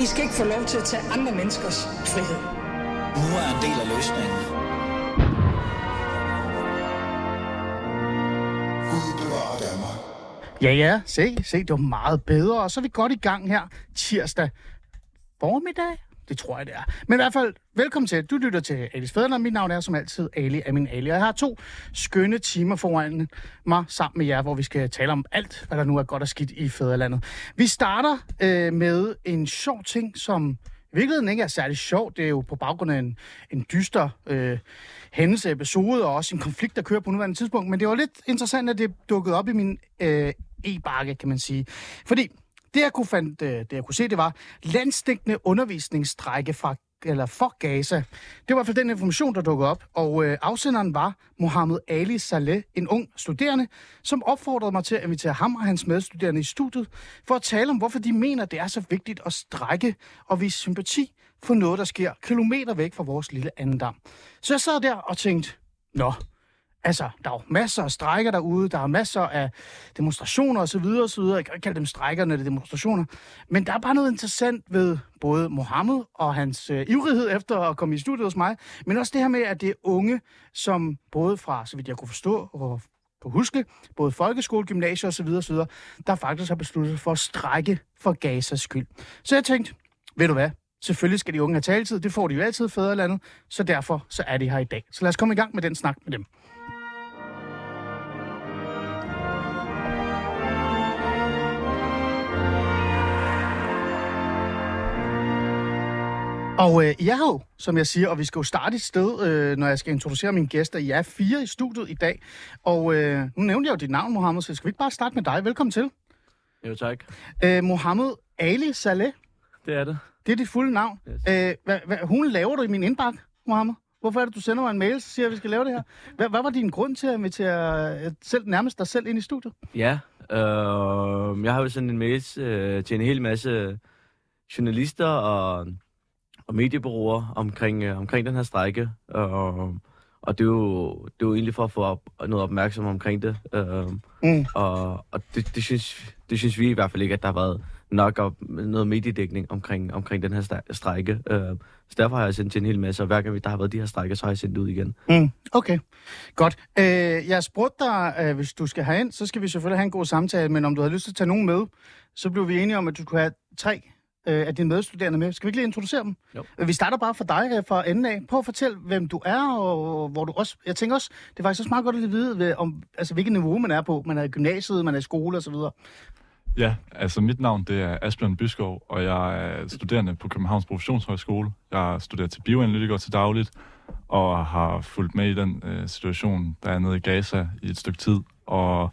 I skal ikke få lov til at tage andre menneskers frihed. Nu er en del af løsningen. Ja, ja, se, se, det var meget bedre. Og så er vi godt i gang her tirsdag formiddag. Det tror jeg, det er. Men i hvert fald, velkommen til. Du lytter til Alis Fædreland. Mit navn er som altid Ali Amin Ali. Og jeg har to skønne timer foran mig sammen med jer, hvor vi skal tale om alt, hvad der nu er godt og skidt i Fædrelandet. Vi starter øh, med en sjov ting, som i virkeligheden ikke er særlig sjov. Det er jo på baggrund af en, en dyster øh, hændelse, episode og også en konflikt, der kører på nuværende tidspunkt. Men det var lidt interessant, at det dukkede op i min øh, e-bakke, kan man sige. Fordi det jeg, kunne fandt, øh, det, jeg kunne se, det var landstækkende undervisningsstrække fra eller for Gaza. Det var i hvert fald den information, der dukkede op, og øh, afsenderen var Mohammed Ali Saleh, en ung studerende, som opfordrede mig til at invitere ham og hans medstuderende i studiet for at tale om, hvorfor de mener, det er så vigtigt at strække og vise sympati for noget, der sker kilometer væk fra vores lille andendam. Så jeg sad der og tænkte, nå, Altså, der er jo masser af strækker derude, der er masser af demonstrationer osv. osv. Jeg kan ikke kalde dem strækker, når det er demonstrationer. Men der er bare noget interessant ved både Mohammed og hans øh, ivrighed efter at komme i studiet hos mig, men også det her med, at det er unge, som både fra, så vidt jeg kunne forstå og kunne huske, både folkeskole, gymnasier osv., osv., der faktisk har besluttet sig for at strække for Gazas skyld. Så jeg tænkte, ved du hvad, Selvfølgelig skal de unge have taletid, det får de jo altid fædrelandet, så derfor så er de her i dag. Så lad os komme i gang med den snak med dem. Og øh, jeg har jo, som jeg siger, og vi skal jo starte et sted, øh, når jeg skal introducere mine gæster. Jeg er fire i studiet i dag, og øh, nu nævnte jeg jo dit navn, Mohammed, så skal vi ikke bare starte med dig? Velkommen til. Jo, tak. Øh, Mohammed Ali Saleh, Det er det. det er dit fulde navn. Yes. Øh, hvad, hvad, hun laver du i min indbakke, Mohammed? Hvorfor er det, du sender mig en mail, så siger at vi skal lave det her? Hvad, hvad var din grund til at invitere øh, selv, nærmest dig selv ind i studiet? Ja, øh, jeg har jo sendt en mail øh, til en hel masse journalister og, og mediebureauer omkring, øh, omkring den her strække. Og, og det er, jo, det er jo egentlig for at få op, noget opmærksom omkring det. Øh, Mm. Og, og det, det, synes, det synes vi i hvert fald ikke, at der har været nok op, noget mediedækning omkring, omkring den her strække. Øh, så derfor har jeg sendt til en hel masse, og hver gang vi- der har været de her strækker, så har jeg sendt ud igen. Mm, okay, godt. Øh, jeg spurgte dig, øh, hvis du skal herind, så skal vi selvfølgelig have en god samtale, men om du havde lyst til at tage nogen med, så blev vi enige om, at du skulle have tre øh, af dine medstuderende med. Skal vi ikke lige introducere dem? Jo. Øh, Vi starter bare fra dig fra enden af. Prøv at fortælle, hvem du er, og hvor du også... Jeg tænker også, det er faktisk også meget godt at vide, ved, om, altså, hvilket niveau man er på. Man er i gymnasiet, man er i skole osv. Ja, altså mit navn det er Asbjørn Byskov, og jeg er studerende på Københavns Professionshøjskole. Jeg studerer til bioanalytiker til dagligt, og har fulgt med i den øh, situation, der er nede i Gaza i et stykke tid, og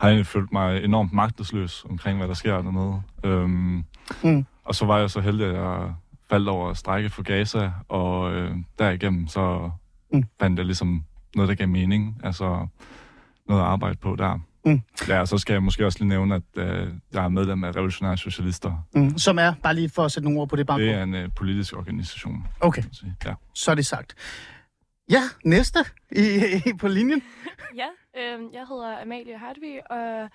har egentlig følt mig enormt magtesløs omkring, hvad der sker dernede. Øhm, Mm. Og så var jeg så heldig, at jeg faldt over at strække for Gaza, og øh, derigennem så Mm. fandt jeg ligesom noget, der gav mening, altså noget at arbejde på der. Mm. Ja, og så skal jeg måske også lige nævne, at øh, jeg er medlem af Revolutionære Socialister. Mm. Som er, bare lige for at sætte nogle ord på det, bare Det er en øh, politisk organisation. Okay. Ja. så er det sagt. Ja, næste i, i, på linjen. Ja, øh, jeg hedder Amalie Hartvig, og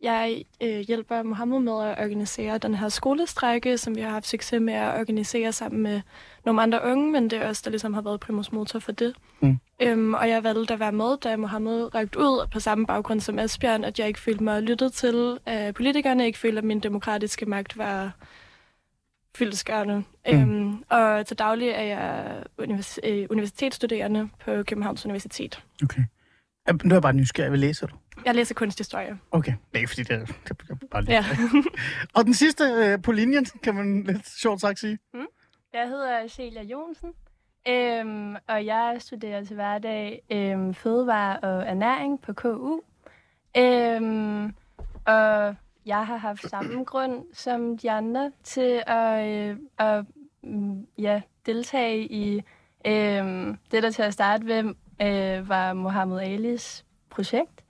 jeg øh, hjælper Mohammed med at organisere den her skolestrække, som vi har haft succes med at organisere sammen med nogle andre unge, men det er os, der ligesom har været primus motor for det. Mm. Øhm, og jeg valgte at være med, da Mohammed rakte ud på samme baggrund som Asbjørn, at jeg ikke følte mig lyttet til af politikerne, ikke følte, at min demokratiske magt var fyldeskørende. Mm. Mm. Øhm, og til daglig er jeg univers- øh, universitetsstuderende på Københavns Universitet. Okay. Nu er jeg bare nysgerrig. Hvad læser du? Jeg læser kunsthistorie. Okay. Nej, fordi det er, det er bare lige. Ja. Og den sidste øh, på linjen, kan man lidt sjovt sagt sige. Jeg hedder Celia Jonsen, øhm, og jeg studerer til hverdag øhm, fødevare og ernæring på KU. Øhm, og jeg har haft samme grund som de andre til at, øh, at mm, ja, deltage i øhm, det, der til at starte ved øh, var Mohammed Alis projekt.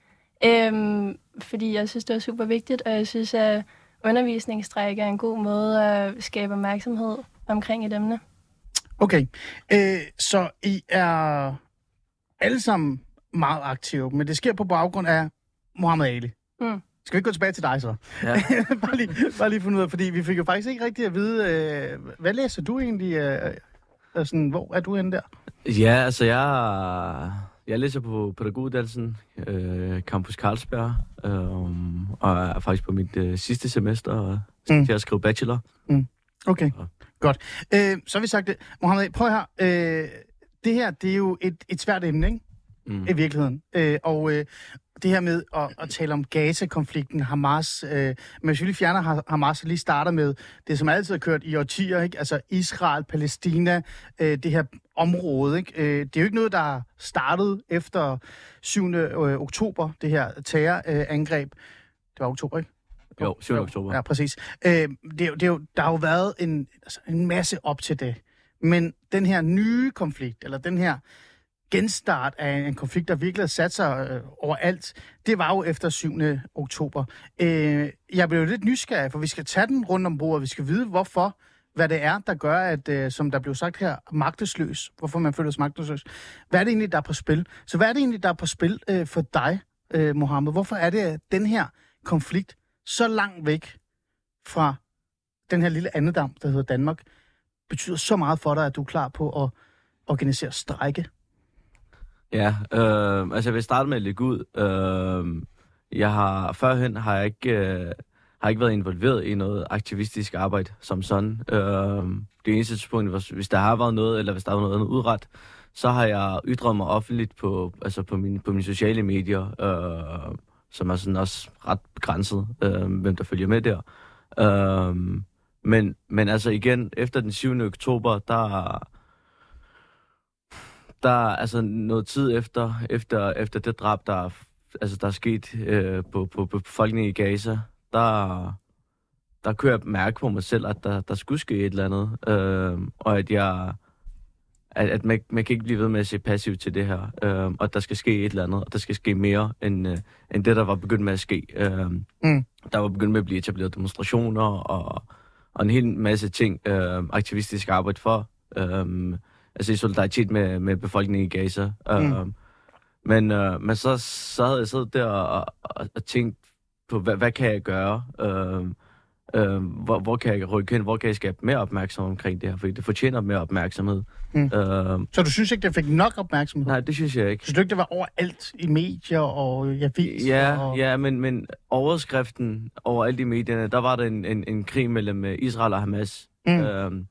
Øhm, fordi jeg synes, det var super vigtigt, og jeg synes, at undervisningsstræk er en god måde at skabe opmærksomhed omkring et emne. Okay. Øh, så I er alle sammen meget aktive, men det sker på baggrund af Muhammad Ali. Mm. Skal vi ikke gå tilbage til dig så? Ja. bare, lige, bare lige finde ud af, fordi vi fik jo faktisk ikke rigtig at vide, øh, hvad læser du egentlig? Øh, øh, sådan, hvor er du henne der? Ja, altså jeg, jeg læser på pædagoguddannelsen, øh, Campus Carlsberg, øh, og er faktisk på mit øh, sidste semester og skal Mm. til at skrive bachelor. Okay, Ja. godt. Øh, så har vi sagt det. Mohammed, prøv her. Øh, det her, det er jo et, et svært emne, ikke? Mm. i virkeligheden. Øh, og øh, det her med at, at tale om Gaza-konflikten, Hamas, øh, men lige fjerner Ha- Hamas lige starter med det, som altid har kørt i årtier, ikke? altså Israel, Palæstina, øh, det her område. Ikke? Øh, det er jo ikke noget, der er startet efter 7. Øh, oktober, det her terrorangreb. Det var oktober, ikke? Jo, 7. oktober. Ja, præcis. Øh, det, er, jo- det er jo, der har jo været en, altså, en masse op til det. Men den her nye konflikt, eller den her genstart af en konflikt, der virkelig har sat sig øh, overalt, det var jo efter 7. oktober. Øh, jeg blev lidt nysgerrig, for vi skal tage den rundt om bordet. Vi skal vide, hvorfor, hvad det er, der gør, at, øh, som der blev sagt her, magtesløs. Hvorfor man føler sig magtesløs. Hvad er det egentlig, der er på spil? Så hvad er det egentlig, der er på spil øh, for dig, øh, Mohammed? Hvorfor er det, at den her konflikt så langt væk fra den her lille andedam, der hedder Danmark, betyder så meget for dig, at du er klar på at organisere strejke? Ja, øh, altså jeg vil starte med at lægge ud. Øh, jeg har, førhen har jeg ikke, øh, har ikke været involveret i noget aktivistisk arbejde som sådan. Øh, det eneste tidspunkt, hvis, hvis der har været noget, eller hvis der har været noget udret, så har jeg ytret mig offentligt på, altså på, mine, på mine sociale medier, øh, som er sådan også ret begrænset, øh, hvem der følger med der. Øh, men, men altså igen, efter den 7. oktober, der, der altså noget tid efter, efter, efter det drab, der, er- altså, der er sket øh, på, på, på befolkningen i Gaza, der, der kunne jeg mærke på mig selv, at der, der skulle ske et eller andet. Øh, og at jeg at, at man, man kan ikke blive ved med at se passivt til det her. Øh, og der skal ske et eller andet, og der skal ske mere, end, øh, end det, der var begyndt med at ske. Øh, Mm. Der var begyndt med at blive etableret demonstrationer, og, og en hel masse ting, øh, aktivistisk arbejde for. Øh, altså i solidaritet med, med befolkningen i Gaza. Mm. Øh, men, øh, men så, så havde jeg siddet der og, og, og tænkt på, hvad, hvad kan jeg gøre? Øh, øh, hvor, hvor kan jeg rykke hen? Hvor kan jeg skabe mere opmærksomhed omkring det her? Fordi det fortjener mere opmærksomhed. Mm. Øh, Så du synes ikke, det fik nok opmærksomhed? nej, det synes jeg ikke. Synes du ikke, det var overalt i medier og i aviser? Ja, og... ja men, men overskriften over alle de medierne, der var der en, en, en krig mellem Israel og Hamas. Mm. Øhm,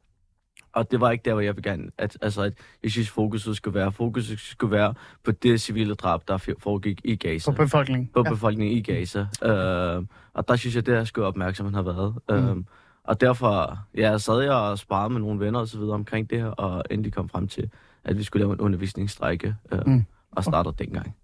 og det var ikke der, hvor jeg vil gerne, at, altså, at jeg synes, fokuset skulle være. Fokuset skulle være på det civile drab, der foregik i Gaza. På befolkningen? på ja. befolkningen i Gaza. Øh, og der synes jeg, det her skulle opmærksomheden have været. Mm. Øh, og derfor ja, sad jeg og sparede med nogle venner og så videre omkring det her, og endelig kom frem til, at vi skulle lave en undervisningsstrække, øh, Mm. Og startede dengang.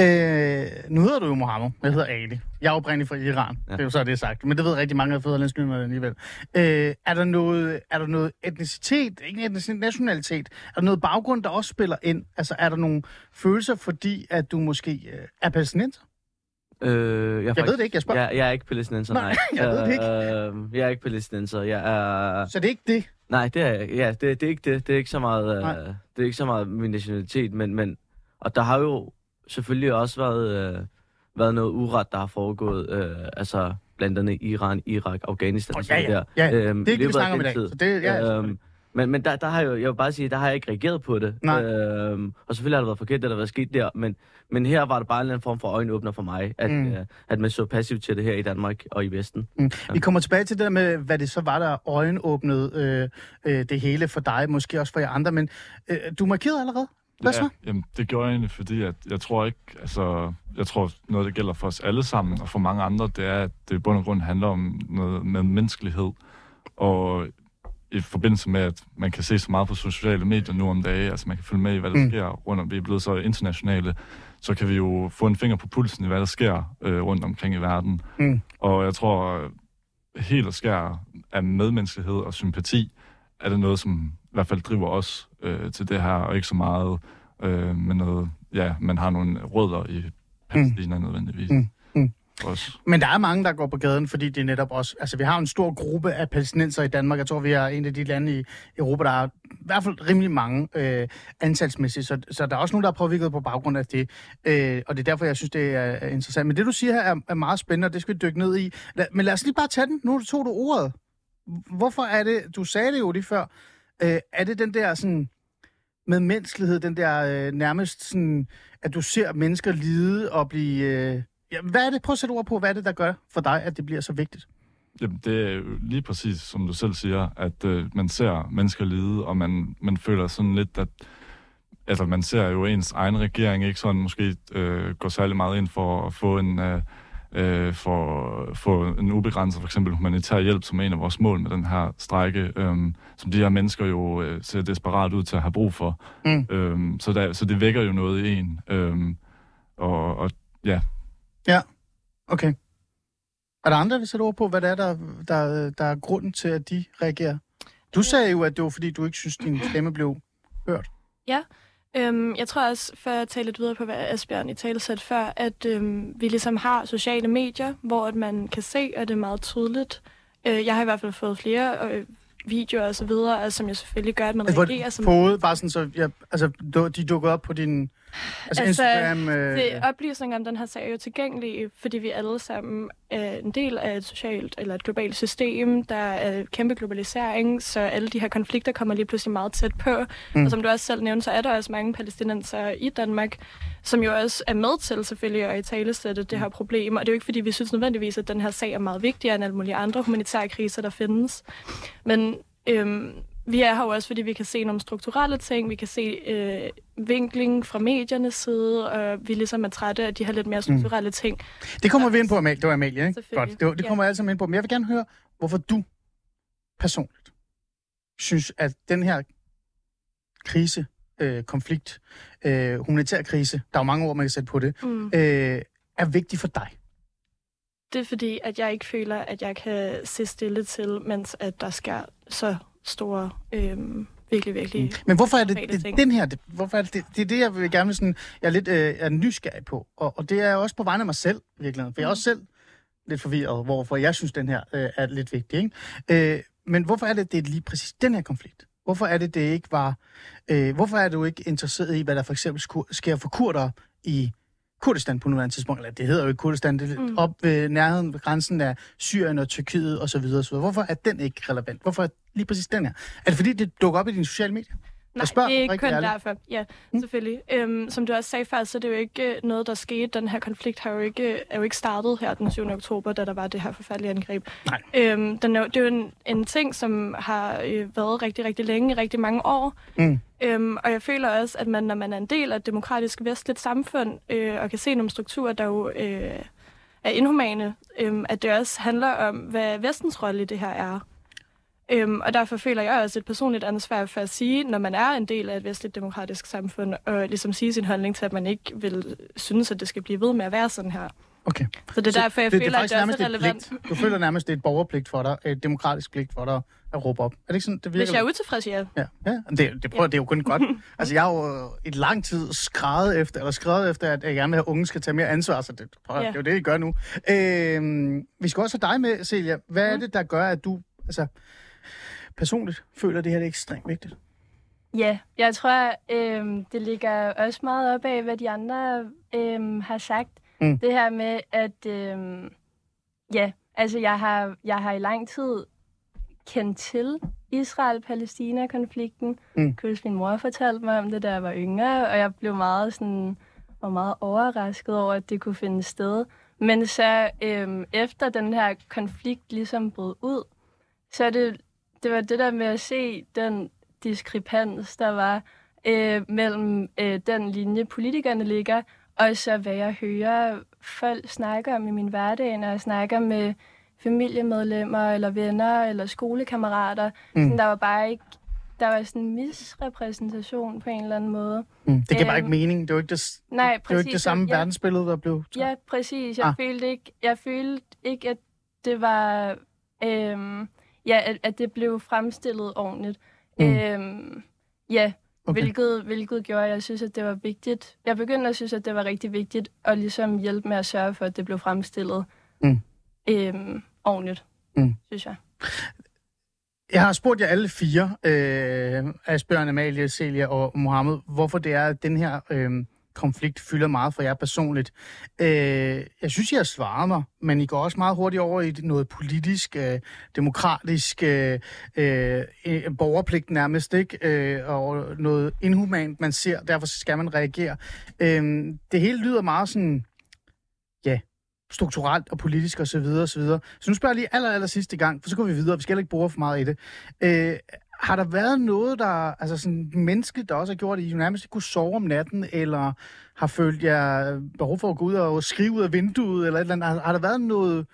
Øh, nu hedder du jo Mohammed. Jeg hedder Ali. Jeg er oprindeligt fra Iran. Ja. Det er jo så det sagt. Men det ved rigtig mange af fædrelandsnyhederne alligevel. Øh, er, der noget, er der noget etnicitet, ikke etnicitet, nationalitet, er der noget baggrund, der også spiller ind? Altså er der nogle følelser, fordi at du måske øh, er palæstinenser? Øh, jeg, Jeg ved det ikke, jeg spørger. Jeg, jeg er ikke palæstinenser, Nej, nej. jeg ved det ikke. Øh, jeg er ikke palæstinenser. Jeg er... Så det er ikke det? Nej, det er ja, det, det er ikke det. Det er ikke så meget, øh, det er ikke så meget min nationalitet, men, men og der har jo selvfølgelig også været, øh, været noget uret, der har foregået, øh, altså blandt andet Iran, Irak, Afghanistan og ja, sådan ja. der. ja. Øhm, det er ikke det, vi snakker om i dag. Så det, ja, Øhm, men, men der, der har jeg, jeg vil bare sige, der har jeg ikke reageret på det. Nej. Øhm, og selvfølgelig har det været forkert, det der var sket der, men, men her var det bare en eller anden form for øjenåbner for mig, at, Mm. mm. øh, at man så passivt til det her i Danmark og i Vesten. Vi kommer tilbage til det der med, hvad det så var, der øjenåbnede øh, øh, det hele for dig, måske også for jer andre, men øh, du markerede allerede? Hvad så? Jamen, det gjorde jeg egentlig, fordi at jeg tror ikke, altså, jeg tror noget, der gælder for os alle sammen, og for mange andre, det er, at det i bund og grund handler om noget med menneskelighed. Og i forbindelse med, at man kan se så meget på sociale medier nu om dagen, altså man kan følge med i, hvad der Mm. sker rundt om, vi er blevet så internationale, så kan vi jo få en finger på pulsen i, hvad der sker øh, rundt omkring i verden. Mm. Og jeg tror, helt og skær af medmenneskelighed og sympati, er det noget, som i hvert fald driver os øh, til det her, og ikke så meget øh, med noget, ja, man har nogle rødder i Palæstina mm. nødvendigvis. Mm. også. Men der er mange, der går på gaden, fordi det er netop også... Altså, vi har en stor gruppe af palæstinenser i Danmark. Jeg tror, vi er en af de lande i Europa, der er i hvert fald rimelig mange øh, antalsmæssigt. Så, så der er også nogen, der er påvirket på baggrund af det. Øh, og det er derfor, jeg synes, det er, er interessant. Men det, du siger her, er, er meget spændende, og det skal vi dykke ned i. Men lad os lige bare tage den. Nu tog du ordet. Hvorfor er det... Du sagde det jo lige før. Øh, er det den der sådan med menneskelighed, den der øh, nærmest sådan, at du ser mennesker lide og blive... Øh, ja, hvad er det? Prøv at sætte ord på, hvad er det, der gør for dig, at det bliver så vigtigt? Jamen, det er jo lige præcis, som du selv siger, at øh, man ser mennesker lide, og man, man føler sådan lidt, at altså, man ser jo ens egen regering ikke sådan måske øh, går særlig meget ind for at få en, øh, øh, for, få en ubegrænset for eksempel humanitær hjælp, som er en af vores mål med den her strække, øh, som de her mennesker jo øh, ser desperat ud til at have brug for. Mm. Øh, så, der, så det vækker jo noget i en. Øh, og, og ja, Ja, okay. Er der andre, der vil sætte ord på, hvad det er, der, der, der er grunden til, at de reagerer? Du sagde jo, at det var, fordi du ikke synes, din stemme blev hørt. Øhm, jeg tror også, for at tale lidt videre på, hvad Asbjørn i tale satte før, at øhm, vi ligesom har sociale medier, hvor at man kan se, at det er meget tydeligt. Øh, jeg har i hvert fald fået flere øh, videoer og så videre, altså, som jeg selvfølgelig gør, at man Altså, reagerer som... Fået, bare sådan, så jeg, altså, du- de dukker op på din altså, Altså, Instagram. Øh, Det, oplysninger om den her sag er jo tilgængelige, fordi vi alle sammen er en del af et socialt eller et globalt system. Der er kæmpe globalisering, så alle de her konflikter kommer lige pludselig meget tæt på. Mm. Mm. Og som du også selv nævnte, så er der også mange palæstinenser i Danmark, som jo også er med til selvfølgelig at i talesætte det her problem. Og det er jo ikke, fordi vi synes nødvendigvis, at den her sag er meget vigtigere end alle mulige andre humanitære kriser, der findes. Men øhm, vi er her jo også, fordi vi kan se nogle strukturelle ting, vi kan se øh, vinkling fra mediernes side, og vi ligesom er trætte af de her lidt mere strukturelle mm. ting. det kommer vi ind på, Amalie. Det var Amalie, ikke? Godt, det, var, det Ja. kommer jeg alle sammen ind på. Men jeg vil gerne høre, hvorfor du personligt synes, at den her krise, øh, konflikt, øh, humanitær krise, der er jo mange ord, man kan sætte på det, Mm. øh, er vigtig for dig. Det er fordi, at jeg ikke føler, at jeg kan se stille til, mens at der sker så store, øhm, virkelig, virkelig... Men hvorfor er det, det ting. den her, det, hvorfor er det, det, det er det, jeg vil gerne sådan, jeg er lidt øh, er nysgerrig på, og, og det er også på vegne af mig selv, i virkeligheden, for jeg er også selv lidt forvirret, hvorfor jeg synes, den her øh, er lidt vigtig. Ikke? Øh, men hvorfor er det, det er lige præcis den her konflikt? Hvorfor er det, det ikke var... Øh, hvorfor er du ikke interesseret i, hvad der for eksempel sker for kurder i Kurdistan på nuværende tidspunkt? Eller det hedder jo ikke Kurdistan, det er mm. Mm. op ved nærheden ved grænsen af Syrien og Tyrkiet osv. osv. Hvorfor er den ikke relevant? Hvorfor er lige præcis den her? Er det fordi, det dukker op i dine sociale medier? Nej, spørger det er ikke kun ærligt. derfor. Ja, Mm. selvfølgelig. Øhm, som du også sagde før, så er det jo ikke øh, noget, der skete. Den her konflikt har jo ikke, er jo ikke startet her den 7. oktober, da der var det her forfærdelige angreb. Nej. Øhm, den er, det er jo en, en ting, som har øh, været rigtig, rigtig længe, rigtig mange år. Mm. Øhm, og jeg føler også, at man, når man er en del af et demokratisk vestligt samfund, øh, og kan se nogle strukturer, der jo øh, er inhumane, øh, at det også handler om, hvad vestens rolle i det her er. Øhm, og derfor føler jeg også et personligt ansvar for at sige, når man er en del af et vestligt demokratisk samfund, og ligesom sige sin holdning til, at man ikke vil synes, at det skal blive ved med at være sådan her. Okay. Så det er derfor, jeg det, føler, det at er det også er et relevant. Du føler nærmest, det er et borgerpligt for dig, et demokratisk pligt for dig at råbe op. Er det ikke sådan, det virker? Hvis jeg er utilfreds, ja. Ja, ja. Det, det, prøver, det er jo kun godt. Altså, jeg har jo i lang tid skrevet efter, eller skrevet efter, at jeg gerne vil have, at unge skal tage mere ansvar, så det, prøv, Ja. det er jo det, I gør nu. Øh, vi skal også have dig med, Celia. Hvad er Mm. det, der gør, at du altså, personligt føler, det her er ekstremt vigtigt? Ja, jeg tror, øhm, det ligger også meget op af, hvad de andre øhm, har sagt. Mm. Det her med, at øhm, ja, altså jeg har, jeg har i lang tid kendt til Israel-Palæstina-konflikten. Mm. Mm. Min mor fortalte mig om det, da jeg var yngre, og jeg blev meget sådan var meget overrasket over, at det kunne finde sted. Men så øhm, efter den her konflikt ligesom brød ud, så er det, det var det der med at se den diskrepans, der var øh, mellem øh, den linje, politikerne ligger, og så hvad jeg hører folk snakke om i min hverdag, når jeg snakker med familiemedlemmer, eller venner, eller skolekammerater. Mm. Mm. Der var bare ikke, der var sådan en misrepræsentation på en eller anden måde. Mm. Det giver bare Øhm, ikke mening. Det er jo ikke det, Nej, det, er jo ikke det samme ja. verdensbillede, der blev... Ja, præcis. Jeg, ah. følte ikke, jeg følte ikke, at det var... Øhm, ja, at, at det blev fremstillet ordentligt. Mm. Øhm, ja, Okay. Hvilket, hvilket gjorde, at jeg synes, at det var vigtigt. Jeg begyndte at synes, at det var rigtig vigtigt at ligesom hjælpe med at sørge for, at det blev fremstillet Mm. øhm, ordentligt, Mm. synes jeg. Jeg har spurgt jer alle fire, øh, Asbjørn, Amalie, Celia og Mohammed, hvorfor det er, at den her øh, konflikt fylder meget for jer personligt. Øh, jeg synes, I har svaret mig, men I går også meget hurtigt over i noget politisk, øh, demokratisk, øh, øh, borgerpligt nærmest, ikke? Øh, og noget inhumant, man ser, derfor skal man reagere. Øh, det hele lyder meget sådan, ja, strukturelt og politisk osv. Så, videre, og så, videre. så nu spørger jeg lige aller, aller sidste gang, for så går vi videre. Vi skal heller ikke bruge for meget i det. Øh, har der været noget, der altså sådan menneske der også har gjort, at I nærmest ikke kunne sove om natten, eller har følt jer øh, behov for at gå ud og skrive ud af vinduet, eller et eller andet? Har, har der været noget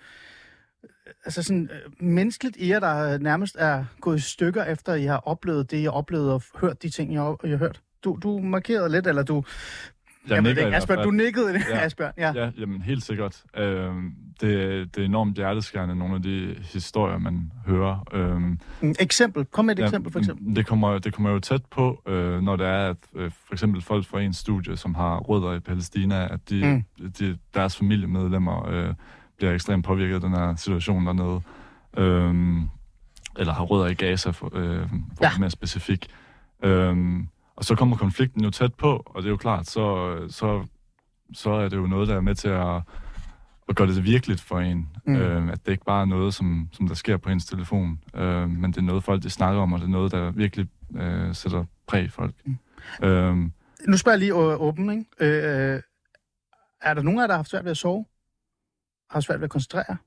øh, altså sådan, øh, menneskeligt i jer, der nærmest er gået i stykker, efter I har oplevet det, I har oplevet og hørt de ting, I har, I har hørt? Du, du markerede lidt, eller du... Jeg, Jeg, nikker ikke, Asbjørn, du nikkede, ja. Ja. Asbjørn. Ja. Ja, jamen helt sikkert. Øhm, det, det er enormt hjerteskærende, nogle af de historier, man hører. Mm, Eksempel. Kom med et eksempel, for eksempel. mm, Det kommer, det kommer jo tæt på, øh, når det er, at øh, for eksempel folk fra en studie, som har rødder i Palæstina, at de, Mm. de, deres familiemedlemmer øh, bliver ekstremt påvirket af den her situation dernede. Øhm, eller har rødder i Gaza, for, øh, for Ja. ja. mere specifik. Øhm, og så kommer konflikten jo tæt på, og det er jo klart, så, så, så er det jo noget, der er med til at, at gøre det virkeligt for en. Mm. Øh, at det ikke bare er noget, som, som der sker på ens telefon, øh, men det er noget, folk de snakker om, og det er noget, der virkelig øh, sætter præg i folk. Mm. Øhm, Nu spørger jeg lige øh, åben, ikke? Øh, øh, er der nogen af jer, der har haft svært ved at sove? Har svært ved at koncentrere?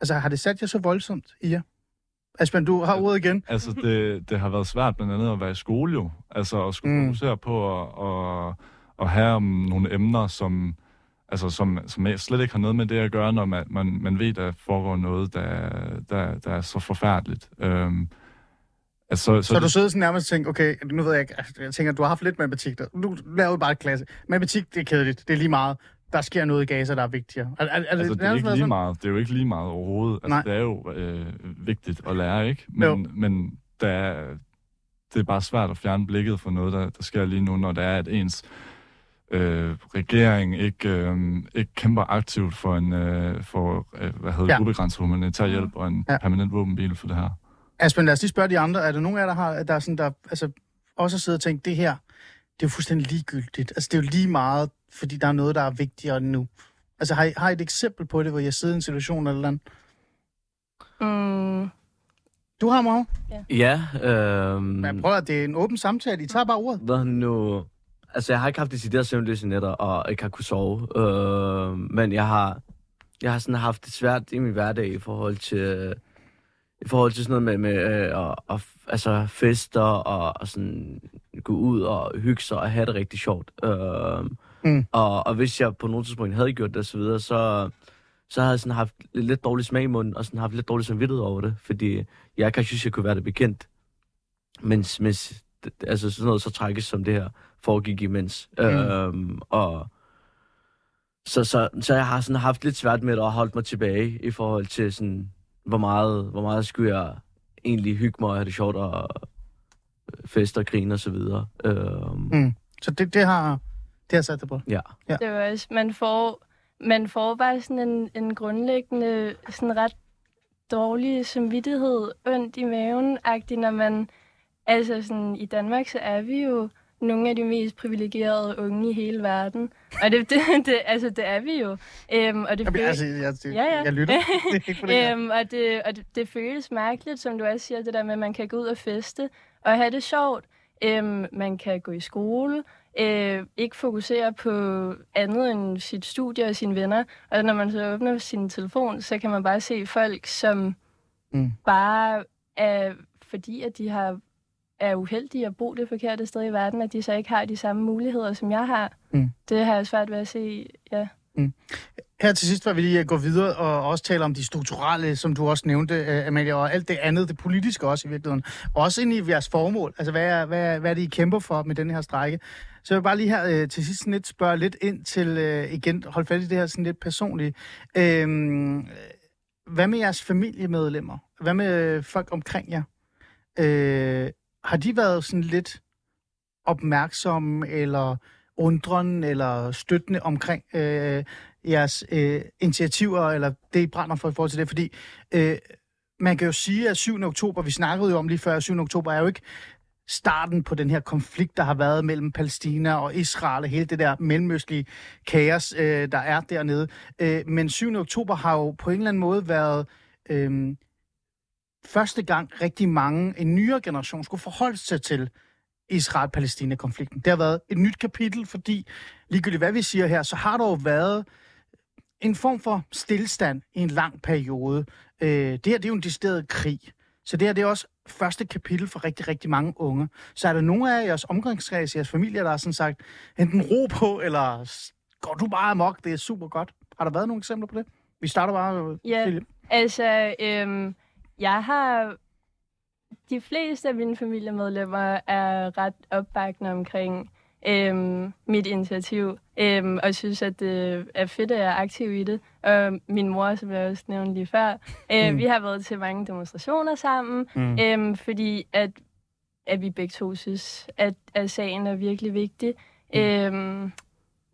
Altså, har det sat jer så voldsomt i jer? Asbjørn, du har ordet igen. Altså, det, det har været svært blandt andet at være i skole jo. Altså, at skulle Mm. fokusere på at, at, at have nogle emner, som, altså, som, som slet ikke har noget med det at gøre, når man, man, man ved, der foregår noget, der, der, der er så forfærdeligt. Øhm, altså, så, Så, så du sidder sådan nærmest og tænker, okay, nu ved jeg ikke, altså, jeg tænker, du har haft lidt matematik der. Nu laver vi bare et klasse. Matematik, det er kedeligt. Det er lige meget. Der sker noget i Gaza, der er vigtigere. Er, er, er Altså, det er ikke lige sådan? meget. Det er jo ikke lige meget overhovedet. Altså, Nej. det er jo øh, vigtigt at lære, ikke? Jo. Men, men der er, det er bare svært at fjerne blikket for noget, der, der sker lige nu, når det er, at ens øh, regering ikke, øh, ikke kæmper aktivt for en øh, for, øh, hvad hedder Ja. ubegrænset humanitær hjælp og en Ja. permanent våbenbil for det her. Asbjørn, lad os lige spørge de andre. Er der nogen af jer, der, har, der, er sådan, der altså, også har siddet og tænkt, det her, det er jo fuldstændig ligegyldigt. Altså, det er jo lige meget, fordi der er noget, der er vigtigere nu. Altså, har I, har I et eksempel på det, hvor jeg sidder i en situation eller andet? Mm, Du har, Magne? Ja, øhm, Men prøv at det er en åben samtale. I tager bare ordet. hvad nu... Altså, jeg har ikke haft decideret søvnløse nætter, og ikke har kunne sove. Øh, men jeg har, jeg har sådan haft det svært i min hverdag i forhold til, i forhold til sådan noget med, med øh, og, og, altså fester og, og sådan gå ud og hygge sig og have det rigtig sjovt. Øh, Mm. og, og hvis jeg på nogle tidspunkt havde gjort det og så videre, så, så havde jeg sådan haft lidt, dårlig smag i munden, og sådan haft lidt dårlig samvittighed over det, fordi jeg kan synes, jeg kunne være det bekendt. Mens, mens altså sådan noget så trækkes som det her foregik imens. Mm. Øhm, og så, så, så jeg har sådan haft lidt svært med det og holdt mig tilbage i forhold til sådan, hvor meget, hvor meget skulle jeg egentlig hygge mig og have det sjovt og feste og grine og så videre. Øhm, Mm. Så det, det har det har sat dig på. Ja. det var også, man får, man får bare sådan en, en grundlæggende, sådan ret dårlig samvittighed, ondt i maven, agtig, når man, altså sådan, i Danmark, så er vi jo nogle af de mest privilegerede unge i hele verden. Og det, det, det, altså, det er vi jo. Øhm, og det Jamen, føles- altså, jeg, det, Ja, ja. jeg lytter. Det er ikke det. Øhm, og det, og det, det føles mærkeligt, som du også siger, det der med, at man kan gå ud og feste og have det sjovt. Øhm, man kan gå i skole, øh, ikke fokusere på andet end sit studie og sine venner. Og når man så åbner sin telefon, så kan man bare se folk, som mm. bare er, fordi at de har er uheldige at bo det forkerte sted i verden, at de så ikke har de samme muligheder, som jeg har. Mm. Det har jeg svært ved at se, ja. Her til sidst, vil vi lige gå videre og også tale om de strukturelle, som du også nævnte, øh, Amalie, og alt det andet, det politiske også i virkeligheden. Også ind i jeres formål. Altså, hvad er, hvad, er, hvad er det, I kæmper for med den her strække? Så jeg vil bare lige her øh, til sidst sådan lidt spørge lidt ind til, øh, igen, hold fat i det her sådan lidt personlige. Øhm, hvad med jeres familiemedlemmer? Hvad med folk omkring jer? Øh, har de været sådan lidt opmærksomme eller undren eller støttende omkring øh, jeres øh, initiativer, eller det, I brænder for i forhold til det? Fordi øh, man kan jo sige, at 7. oktober, vi snakkede jo om lige før, 7. oktober er jo ikke starten på den her konflikt, der har været mellem Palæstina og Israel, og hele det der mellemøstlige kaos, øh, der er dernede. Øh, men 7. oktober har jo på en eller anden måde været øh, første gang rigtig mange, en nyere generation, skulle forholde sig til Israel-Palæstina-konflikten. Det har været et nyt kapitel, fordi ligegyldigt hvad vi siger her, så har der jo været en form for stillstand i en lang periode. Øh, det her det er jo en decideret krig. Så det her det er også første kapitel for rigtig, rigtig mange unge. Så er der nogle af jeres omgangskreds, jeres familie, der har sådan sagt, enten ro på, eller går du bare amok, det er super godt. Har der været nogle eksempler på det? Vi starter bare. Ja. Philip. Altså, øhm, jeg har... De fleste af mine familiemedlemmer er ret opbakkende omkring øhm, mit initiativ, øhm, og synes, at det er fedt, at jeg er aktiv i det. Og min mor, som jeg også nævnte lige før, øh, Mm. vi har været til mange demonstrationer sammen, Mm. øhm, fordi at, at vi begge to synes, at, at sagen er virkelig vigtig. Mm. Øhm,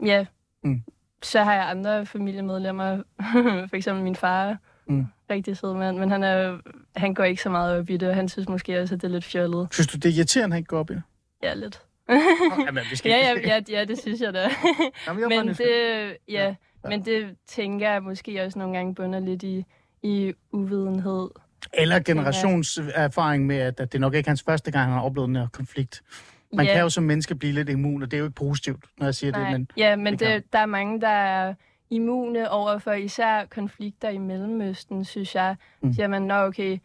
ja, Mm. så har jeg andre familiemedlemmer, for eksempel min far, Mm. rigtig sød mand, men han, er, han går ikke så meget op i det, og han synes måske også, at det er lidt fjollet. Synes du, det er irriterende, at han ikke går op i det? Ja, lidt. Jamen, vi skal ja, ja, ja, ja, det synes jeg da. Jamen, men det, ja, men det tænker jeg måske også nogle gange bunder lidt i, i uvidenhed. Eller generationserfaring med, at, det nok ikke er hans første gang, han har oplevet den her konflikt. Man ja, kan jo som menneske blive lidt immun, og det er jo ikke positivt, når jeg siger nej, det, men ja, men det det, der er mange, der er immune over for især konflikter i Mellemøsten, synes jeg. Mm. Mm. Siger man, nå okay,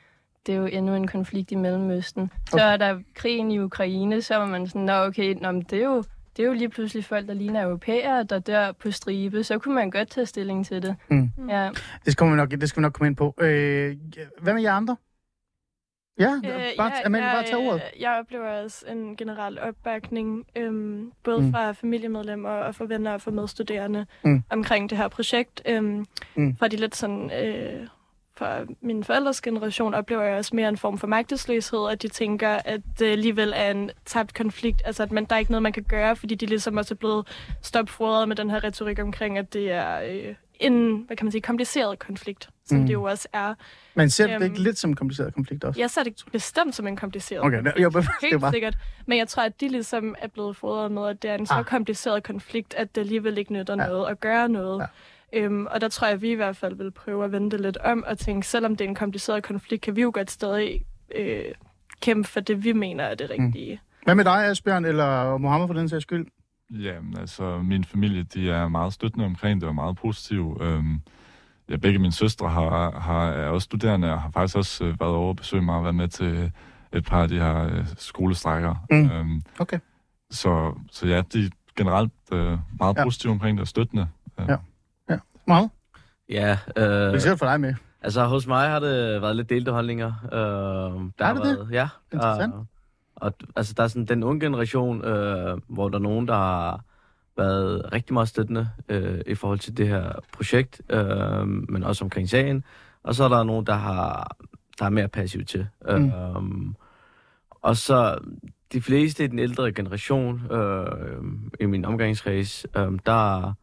det er jo endnu en konflikt i Mellemøsten. Så Okay. er der krigen i Ukraine, så er man sådan, nå okay, nå, men det, er jo, det er jo lige pludselig folk, der ligner europæere, der dør på stribe. Så kunne man godt tage stilling til det. Mm. Ja. det skal, vi nok, det skal vi nok komme ind på. Øh, hvad med jer andre? Ja, øh, bare, ja, Amalie, bare tag ordet. øh, jeg oplever også en generel opbakning, øhm, både mm. fra familiemedlemmer og fra venner og fra medstuderende Mm. omkring det her projekt. Øhm, Mm. Fra de lidt sådan... Øh, fra min forældres generation oplever jeg også mere en form for magtesløshed, at de tænker, at det alligevel er en tabt konflikt. Altså, at man, der er ikke noget, man kan gøre, fordi de ligesom også er blevet stopfodret med den her retorik omkring, at det er øh, en, hvad kan man sige, kompliceret konflikt, som Mm. mm. det jo også er. Men ser du det øhm, ikke lidt som en kompliceret konflikt også? Jeg ser det bestemt som en kompliceret Okay, konflikt. jo, det bare... sikkert. Men jeg tror, at de ligesom er blevet fodret med, at det er en så Ah. kompliceret konflikt, at det alligevel ikke nytter Ja. noget at gøre noget. Ja. Øhm, og der tror jeg, at vi i hvert fald vil prøve at vende det lidt om og tænke, selvom det er en kompliceret konflikt, kan vi jo godt stadig øh, kæmpe for det, vi mener er det Mm. rigtige. Hvad med dig, Asbjørn, eller Mohammed for den sags skyld? Jamen, altså, min familie, de er meget støttende omkring det, og meget positive. Øhm, ja, begge mine søstre har, har, er også studerende, og har faktisk også øh, været over at besøge mig og været med til et par af de her øh, skolestrækker. Mm. Øhm, Okay. så, så ja, de er generelt øh, meget Ja. positive omkring det og støttende. Øh, Ja. Mohammed, Ja, øh... øh, vi ser for dig med. altså hos mig har det været lidt delte holdninger. Øh, der Har det det? været, Ja. Interessant. Og, og altså, der er sådan den unge generation, øh, hvor der er nogen, der har været rigtig meget støttende øh, i forhold til det her projekt, øh, men også omkring sagen. Og så er der nogen, der har der er mere passiv til. Mm. Øh, og så de fleste i den ældre generation øh, i min omgangskreds, øh, der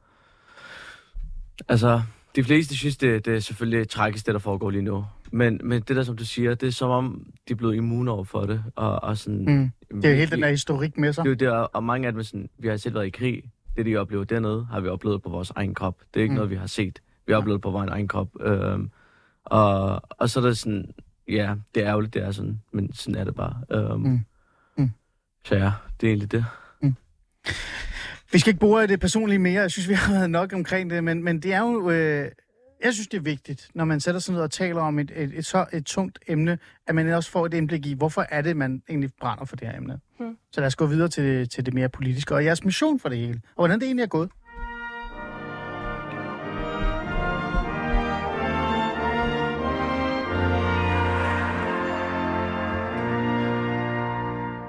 altså de fleste synes, det, det er selvfølgelig tragisk, det der foregår lige nu. Men, men det der, som du siger, det er som om, de er blevet immune over for det. Og, og sådan, Mm. Det er hele den der historik med sig. det er jo der, og mange af dem sådan, vi har selv været i krig. Det, de oplever dernede, har vi oplevet på vores egen krop. Det er ikke Mm. mm. noget, vi har set. Vi har oplevet det på vores egen krop. Øhm, og, og så er det sådan, ja, det er ærgerligt, det er sådan, men sådan er det bare. Øhm, Mm. Mm. Så ja, det er egentlig det. Vi skal ikke i det personlige mere. Jeg synes, vi har været nok omkring det, men, men det er jo... Øh, jeg synes, det er vigtigt, når man sætter sig ned og taler om et, et, et så et tungt emne, at man også får et indblik i, hvorfor er det, man egentlig brænder for det her emne. Mm. Så lad os gå videre til, til det mere politiske, og jeres mission for det hele, og hvordan det egentlig er gået.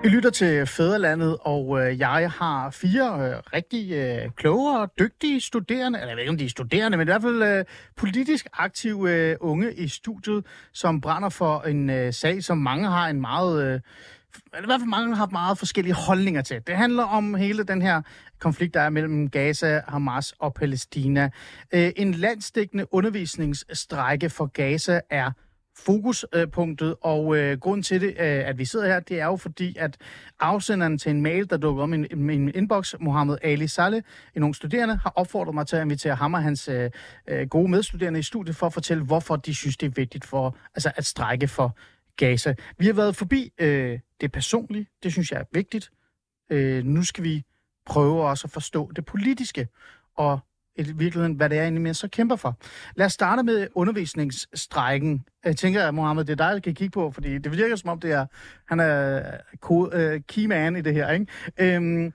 I lytter til Fæderlandet, og øh, jeg har fire øh, rigtig øh, kloge og dygtige studerende, eller jeg ved ikke, om de er studerende, men i hvert fald øh, politisk aktive øh, unge i studiet, som brænder for en øh, sag, som mange har en meget øh, eller i hvert fald mange har meget forskellige holdninger til. Det handler om hele den her konflikt, der er mellem Gaza, Hamas og Palæstina. Øh, en landsdækkende undervisningsstrække for Gaza er fokuspunktet, og øh, grunden til det, øh, at vi sidder her, det er jo fordi, at afsenderen til en mail, der dukker om i min, min inbox, Mohammed Ali Saleh, en ung studerende, har opfordret mig til at invitere ham og hans øh, øh, gode medstuderende i studiet for at fortælle, hvorfor de synes, det er vigtigt for, altså at strække for Gaza. Vi har været forbi øh, det personlige, det synes jeg er vigtigt. Øh, nu skal vi prøve også at forstå det politiske, og i virkeligheden, hvad det er, man så kæmper for. Lad os starte med undervisningsstrækken. Jeg tænker, at Mohammed, det er dig, der kan kigge på, fordi det virker som om, det er, han er uh, key man i det her. Ikke? Øhm,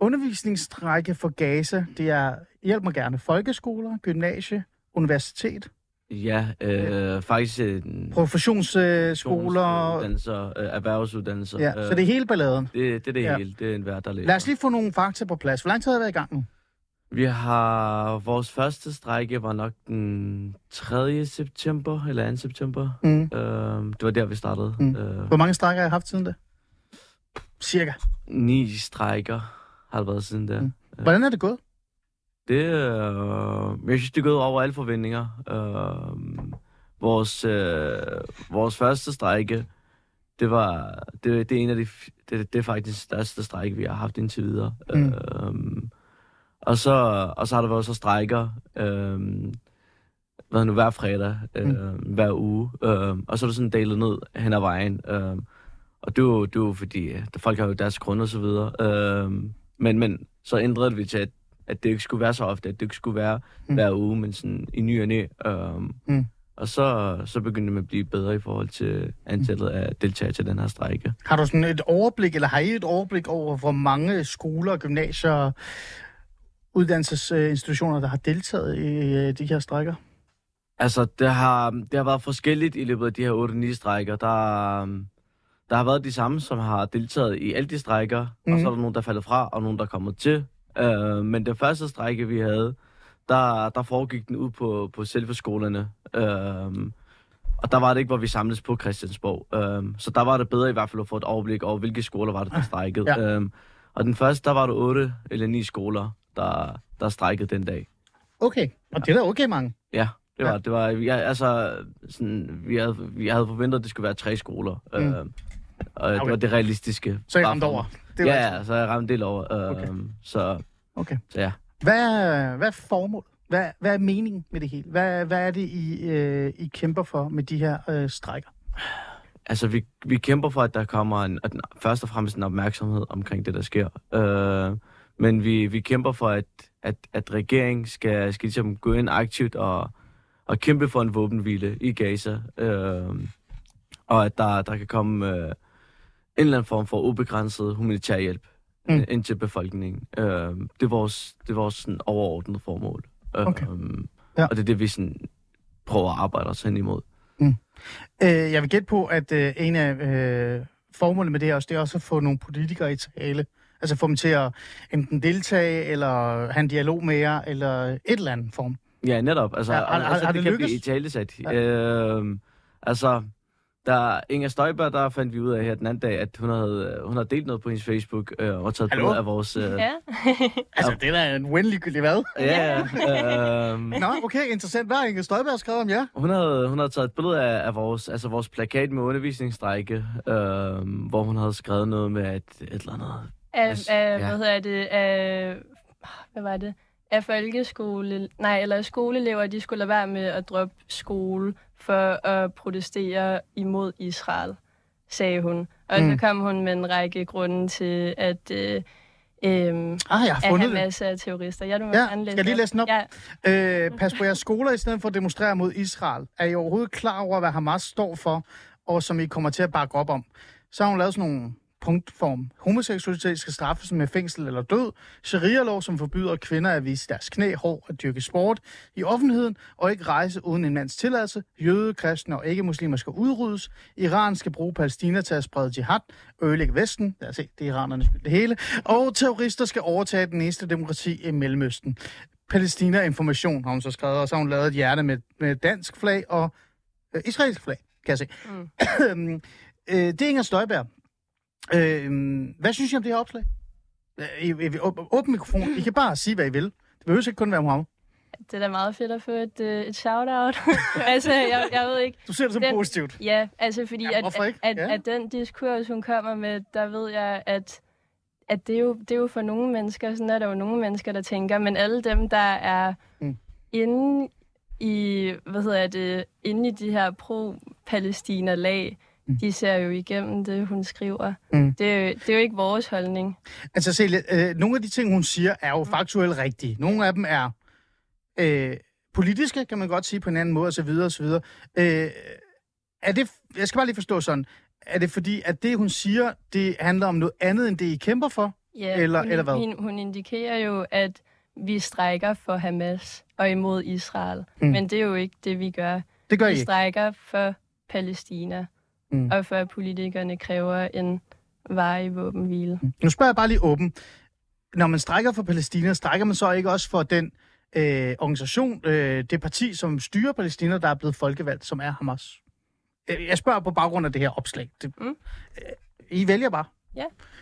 undervisningsstrække for Gaza, det er, hjælp mig gerne, folkeskoler, gymnasie, universitet, Ja, øh, faktisk en professionsskoler. uddannelser, øh, erhvervsuddannelser. Ja, så det er hele balladen. det, det er det Ja. hele. Det er en hver, der læser. Lad os lige få nogle fakta på plads. Hvor lang tid har I været i gang nu? Vi har... Vores første strække var nok den 3. september, eller 2. september. Mm. Øh, det var der, vi startede. Mm. Øh, Hvor mange strækker har I haft siden det? Cirka. ni strækker har det været siden der. Mm. Hvordan er det gået? Det, øh, jeg synes, det er gået over alle forventninger. Øh, vores, øh, vores første strække, det var det, det er en af de, det, det er faktisk den største strække, vi har haft indtil videre. Mm. Øh, og, så, og så har der været så strækker, øh, hvad nu, hver fredag, øh, mm. hver uge. Øh, og så er det sådan delet ned hen ad vejen. Øh, og det er jo, det er jo fordi, at folk har jo deres grunde og så videre. Øh, men, men så ændrede vi til, at, at det ikke skulle være så ofte, at det ikke skulle være Mm. hver uge, men sådan i ny og næ. Um, Mm. Og så, så begyndte man at blive bedre i forhold til antallet af deltagere til den her strække. Har du sådan et overblik, eller har I et overblik over, hvor mange skoler, gymnasier og uddannelsesinstitutioner, der har deltaget i øh, de her strækker? Altså, det har, det har været forskelligt i løbet af de her 8-9 strækker. Der, um, der har været de samme, som har deltaget i alle de strækker, mm. og så er der nogen, der er faldet fra, og nogen, der er kommet til. Uh, men den første strække, vi havde, der, der foregik den ud på, på selve skolerne. Uh, og der var det ikke, hvor vi samles på Christiansborg. Uh, så der var det bedre i hvert fald at få et overblik over, hvilke skoler var det, der strækkede. Ja. Uh, og den første, der var der otte eller ni skoler, der, der strækkede den dag. Okay, og det er da okay mange. Ja, det var, Ja. det var, ja, altså, sådan, vi havde, vi havde forventet, at det skulle være tre skoler. Mm. Øh, og okay. Det var det realistiske. Så jeg ramte over. Det var ja, ja, så jeg ramte del over. Øh, Okay. så, Okay. så ja. Hvad, hvad er formål? Hvad, hvad er meningen med det hele? Hvad, hvad er det, I, øh, I kæmper for med de her øh, strækker? Altså, vi, vi kæmper for, at der kommer en, at, først og fremmest en opmærksomhed omkring det, der sker. Øh, men vi, vi kæmper for, at, at, at regeringen skal, skal ligesom gå ind aktivt og, og kæmpe for en våbenhvile i Gaza. Øh, og at der, der kan komme øh, en eller anden form for ubegrænset humanitær hjælp Mm. mm. ind til befolkningen. Øh, det er vores, det er vores sådan, overordnede formål. Øh, Okay. ja. Ja. Og det er det, vi sådan, prøver at arbejde os hen imod. Øh, jeg vil gætte på, at øh, en af øh, formålene med det her også, det er også at få nogle politikere i tale. Altså få dem til at enten deltage, eller have en dialog med jer, eller et eller andet form. Ja, netop. Altså, Ja, ja, har- har- altså har det, det kan blive i talesat. Ja. Ja. Øhm, altså, der Inger Støjberg, der fandt vi ud af her den anden dag, at hun havde, hun havde delt noget på hendes Facebook, øh, og taget billeder af vores... Øh, Ja. Altså, det er da en win hvad? ja, ja, øhm, Nå, okay, interessant. Hvad har Inger Støjberg skrevet om jer? hun, havde, hun havde taget et billede af, af vores, altså vores plakat med undervisningsstrække, øh, hvor hun havde skrevet noget med et, et eller andet. Af, Altså, af, ja. hvad hedder det, af, hvad var det? Af folkeskole, nej, eller skoleelever, de skulle lade være med at droppe skole for at protestere imod Israel, sagde hun. Og Mm. så kom hun med en række grunde til, at, øh, øhm, Ah, jeg har fundet masser af terrorister. Ja, må Ja, gerne læse skal jeg lige læse den op? Ja, Øh, pas på jeres skoler i stedet for at demonstrere mod Israel. Er I overhovedet klar over, hvad Hamas står for, og som I kommer til at bakke op om? Så har hun lavet sådan nogle punktform. Homoseksualitet skal straffes med fængsel eller død. Sharia-lov, som forbyder kvinder at vise deres knæ, hår og dyrke sport i offentligheden, og ikke rejse uden en mands tilladelse. Jøde, kristne og ikke-muslimer skal udryddes. Iran skal bruge Palæstina til at sprede jihad, ødelægge Vesten. Lad os se, det er iranerne det hele. Og terrorister skal overtage den eneste demokrati i Mellemøsten. Palæstina Information har hun så skrevet, og så har hun lavet et hjerte med, med dansk flag og øh, israelsk flag, kan jeg se. Mm. øh, det er Inger Støjberg. Øh, hvad synes I om det her opslag? Øh, I, I, åben mikrofon. I kan bare sige, hvad I vil. Det behøver ikke kun være Mohammed. Det er da meget fedt at få et, øh, et shout-out. altså, jeg, jeg ved ikke. Du ser det som Den- positivt. Ja, altså fordi Ja, at, ikke? at, Ja. at, at den diskurs, hun kommer med, der ved jeg, at, at det, er jo, det er jo for nogle mennesker, sådan er der jo nogle mennesker, der tænker, men alle dem, der er Mm. inde i, hvad hedder det, inde i de her pro-Palæstina-lag. De ser jo igennem det, hun skriver. Mm. Det, er jo, det er jo ikke vores holdning. Altså, Celia, øh, nogle af de ting, hun siger, er jo faktuelt rigtige. Nogle af dem er øh, politiske, kan man godt sige på en anden måde, osv. osv. Øh, er det, jeg skal bare lige forstå sådan, er det fordi, at det, hun siger, det handler om noget andet, end det, I kæmper for? Ja, Eller- hun, eller hvad? Hun, hun indikerer jo, at vi strækker for Hamas og imod Israel. Mm. Mm. Men det er jo ikke det, vi gør. Det gør I Vi ikke. strækker for Palæstina, Mm. mm. og for at politikerne kræver en varig våbenhvile. Nu spørger jeg bare lige åben. Når man strækker for Palæstina, strækker man så ikke også for den øh, organisation, øh, det parti, som styrer Palæstina, der er blevet folkevalgt, som er Hamas? Øh, Jeg spørger på baggrund af det her opslag. Det, Mm. øh, I vælger bare.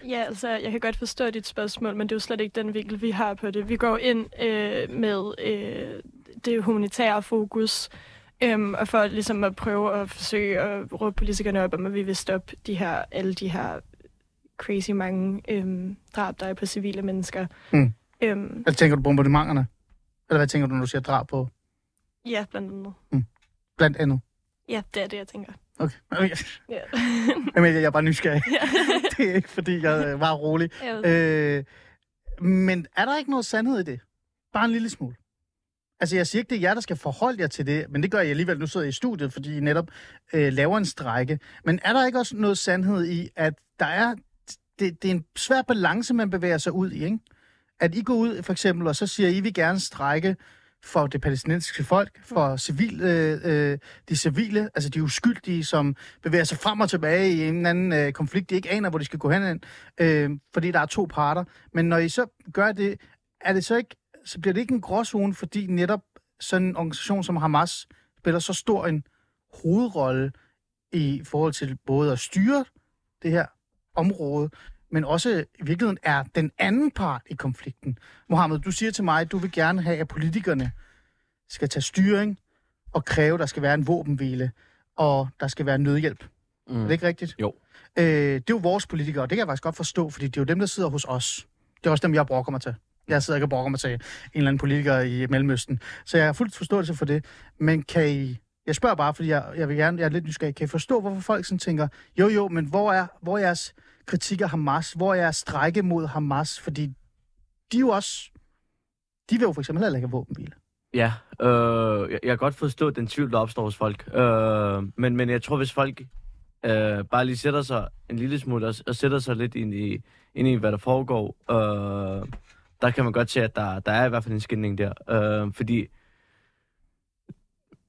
Ja, altså, jeg kan godt forstå dit spørgsmål, men det er jo slet ikke den vinkel, vi har på det. Vi går ind øh, med øh, det humanitære fokus, øhm, og for ligesom at prøve at forsøge at råbe politikerne op om, at vi vil stoppe de her, alle de her crazy mange øhm, drab, der er på civile mennesker. Mm. Øhm, Hvad tænker du på bombardementerne? Eller hvad tænker du, når du siger drab på? Ja, blandt andet. Blandt andet. Ja, det er det, jeg tænker. Okay. okay. Ja. Jamen, jeg er bare nysgerrig. det er ikke, fordi jeg øh, var rolig. Jeg Øh, men er der ikke noget sandhed i det? Bare en lille smule. Altså, jeg siger ikke, det er jer, der skal forholde jer til det, men det gør jeg alligevel. Nu sidder jeg i studiet, fordi I netop øh, laver en strække. Men er der ikke også noget sandhed i, at der er... Det, det er en svær balance, man bevæger sig ud i, ikke? At I går ud, for eksempel, og så siger, I vil gerne strække for det palæstinensiske folk, for civil, øh, øh, de civile, altså de uskyldige, som bevæger sig frem og tilbage i en eller anden øh, konflikt, de ikke aner, hvor de skal gå hen, øh, fordi der er to parter. Men når I så gør det, er det så ikke, så bliver det ikke en gråzone, fordi netop sådan en organisation som Hamas spiller så stor en hovedrolle i forhold til både at styre det her område, men også i virkeligheden er den anden part i konflikten. Mohammed, du siger til mig, at du vil gerne have, at politikerne skal tage styring og kræve, at der skal være en våbenhvile, og der skal være nødhjælp. Mm. Er det ikke rigtigt? Jo. Øh, det er jo vores politikere, og det kan jeg faktisk godt forstå, fordi det er jo dem, der sidder hos os. Det er også dem, jeg brokker mig til. Jeg sidder ikke og brokker mig til en eller anden politiker i Mellemøsten. Så jeg har fuldt forståelse for det. Men kan I... Jeg spørger bare, fordi jeg, jeg vil gerne, jeg er lidt nysgerrig. Kan I forstå, hvorfor folk sådan tænker, jo jo, men hvor er, hvor er jeres kritik af Hamas? Hvor er jeres strække mod Hamas? Fordi de er jo også... De vil jo for eksempel heller ikke have våbenhvile. Ja, øh, jeg, jeg kan godt forstå den tvivl, der opstår hos folk. Øh, men, men jeg tror, hvis folk øh, bare lige sætter sig en lille smule og, og sætter sig lidt ind i, ind i, hvad der foregår, øh, der kan man godt se, at der, der er i hvert fald en skænding der. Øh, fordi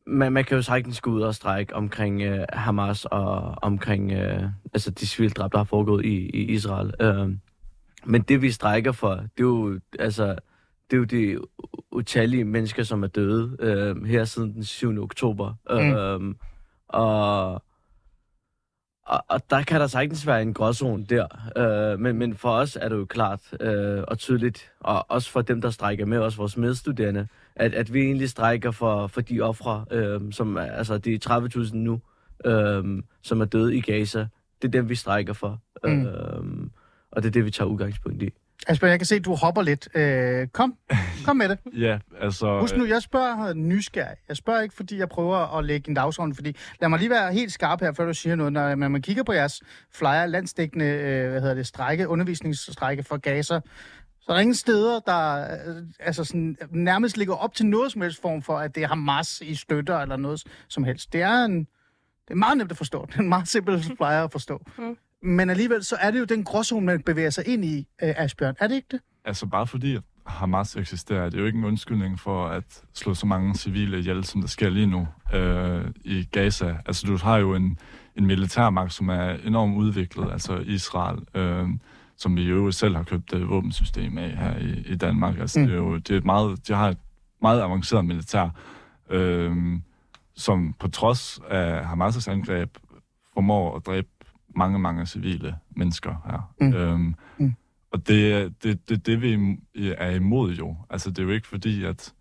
man, man kan jo sagtens gå ud og strække omkring øh, Hamas og omkring øh, altså de civildrab, der har foregået i, i Israel. Øh, men det, vi strækker for, det er jo, altså, det er jo de utallige mennesker, som er døde øh, her siden den 7. oktober. Mm. Øh, og, og, og der kan der sagtens være en gråzone der. Øh, men, men for os er det jo klart øh, og tydeligt, og også for dem, der strækker med, også vores medstuderende, at, at vi egentlig strækker for, for de ofre, øh, som er, altså de 30.000 nu, øh, som er døde i Gaza. Det er dem, vi strækker for. Mm. Mm. Øh, og det er det, vi tager udgangspunkt i. Asbjørn, jeg kan se, at du hopper lidt. Øh, kom, kom med det. Ja, altså... Husk nu, jeg spørger nysgerrig. Jeg spørger ikke, fordi jeg prøver at lægge en dagsorden, fordi lad mig lige være helt skarp her, før du siger noget. Når man kigger på jeres flyer, landsdækkende, øh, hvad hedder det, strække, undervisningsstrække for Gaza, så er der ingen steder, der øh, altså sådan, nærmest ligger op til noget som helst form for, at det er Hamas i støtter eller noget som helst. Det er en, det er meget nemt at forstå. Det er en meget simpel flyer at forstå. Mm. Men alligevel, så er det jo den gråzone, man bevæger sig ind i, øh, Asbjørn. Er det ikke det? Altså bare fordi Hamas eksisterer, det er jo ikke en undskyldning for at slå så mange civile ihjel, som der sker lige nu øh, i Gaza. Altså du har jo en, en militærmagt, som er enormt udviklet, altså Israel, øh, som vi jo selv har købt et våbensystem af her i, i Danmark. Altså Mm. mm. det er jo det er et meget, de har et meget avanceret militær, øh, som på trods af Hamas' angreb formår at dræbe mange, mange civile mennesker her. Mm. Øhm, Mm. Og det er det, det, det, vi er imod jo. Altså, det er jo ikke fordi, at,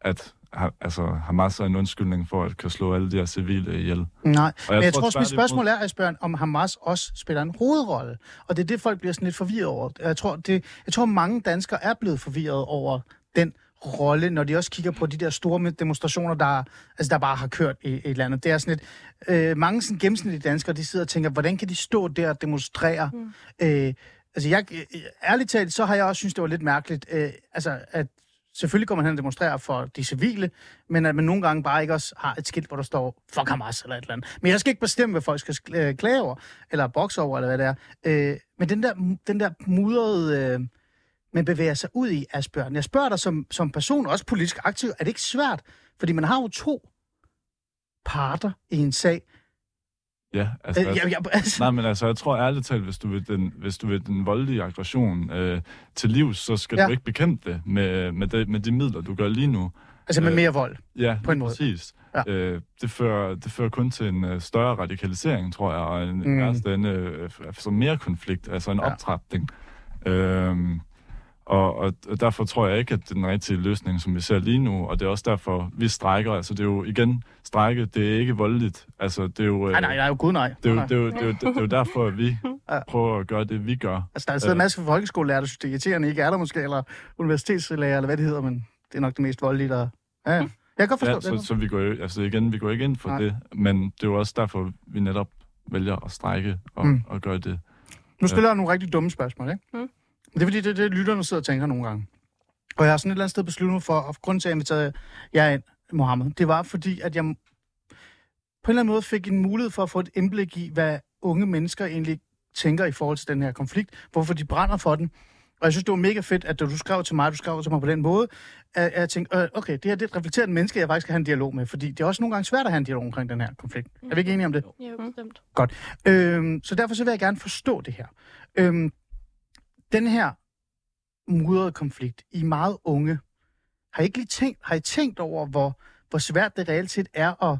at altså, Hamas er en undskyldning for at kan slå alle de her civile ihjel. Nej, Og men jeg tror også, mit spørgsmål er, Asbjørn, om Hamas også spiller en hovedrolle. Og det er det, folk bliver sådan lidt forvirret over. Jeg tror, det, jeg tror mange danskere er blevet forvirret over den rolle, når de også kigger på de der store demonstrationer, der, altså, der bare har kørt i, i landet. Det er sådan lidt, øh, mange sådan gennemsnitlige danskere, de sidder og tænker, hvordan kan de stå der og demonstrere? Mm. Øh, altså, jeg, øh, ærligt talt, så har jeg også synes, det var lidt mærkeligt, øh, altså, at selvfølgelig går man hen og demonstrerer for de civile, men at man nogle gange bare ikke også har et skilt, hvor der står, fuck Hamas eller et eller andet. Men jeg skal ikke bestemme, hvad folk skal sk- øh, klage over, eller bokse over, eller hvad det er. Øh, men den der, den der mudrede, øh, man bevæger sig ud i, Asbjørn. Jeg spørger dig som, som person, også politisk aktiv, er det ikke svært? Fordi man har jo to parter i en sag. Ja, altså, Øh, jeg, jeg, altså, Nej, men altså, jeg tror ærligt talt, hvis du vil den, hvis du vil den voldelige aggression øh, til livs, så skal Ja. du ikke bekæmpe det med, med, det med de midler, du gør lige nu. altså med øh, mere vold. Ja, På en måde. præcis. Ja. Øh, det, fører, det fører kun til en uh, større radikalisering, tror jeg, og en Mm. mm. værste ende, øh, så mere konflikt, altså en Ja. optrapning. Øhm, og, og, og derfor tror jeg ikke, at det er den rigtige løsning, som vi ser lige nu, og det er også derfor, vi strækker. Altså, det er jo igen, strække, det er ikke voldeligt. Altså, det er jo... øh, Nej, nej, nej, jo gud nej. Det er, jo, det, er jo, det, er jo, det er jo derfor, at vi prøver at gøre det, vi gør. Altså, der er stadig en Øh. masse folkeskolelærer, der synes, det er irriterende, ikke er der måske, eller universitetslærer, eller hvad det hedder, men det er nok det mest voldelige, der... Ja. Jeg kan godt forstå Ja, det. så, så vi går jo, altså igen, vi går ikke ind for Nej. det, men det er jo også derfor, vi netop vælger at strække og, Mm. mm. og gøre det. Nu stiller jeg nogle rigtig dumme spørgsmål, ikke? Mm. Det er fordi, det er det, lytterne sidder og tænker nogle gange. Og jeg har sådan et eller andet sted besluttet mig for, og grunden til, at jeg inviterede jer ind, Mohammed, det var fordi, at jeg på en eller anden måde fik en mulighed for at få et indblik i, hvad unge mennesker egentlig tænker i forhold til den her konflikt, hvorfor de brænder for den. Og jeg synes, det var mega fedt, at du skrev til mig, du skrev til mig på den måde, at jeg tænkte, øh, okay, det her det er et reflekteret menneske, jeg faktisk skal have en dialog med, fordi det er også nogle gange svært at have en dialog omkring den her konflikt. Er vi ikke enige om det? Ja, bestemt. Øhm, så derfor så vil jeg gerne forstå det her. Øhm, den her mudrede konflikt, I er meget unge. Har I ikke lige tænkt, har I tænkt over, hvor, hvor svært det reelt set er at,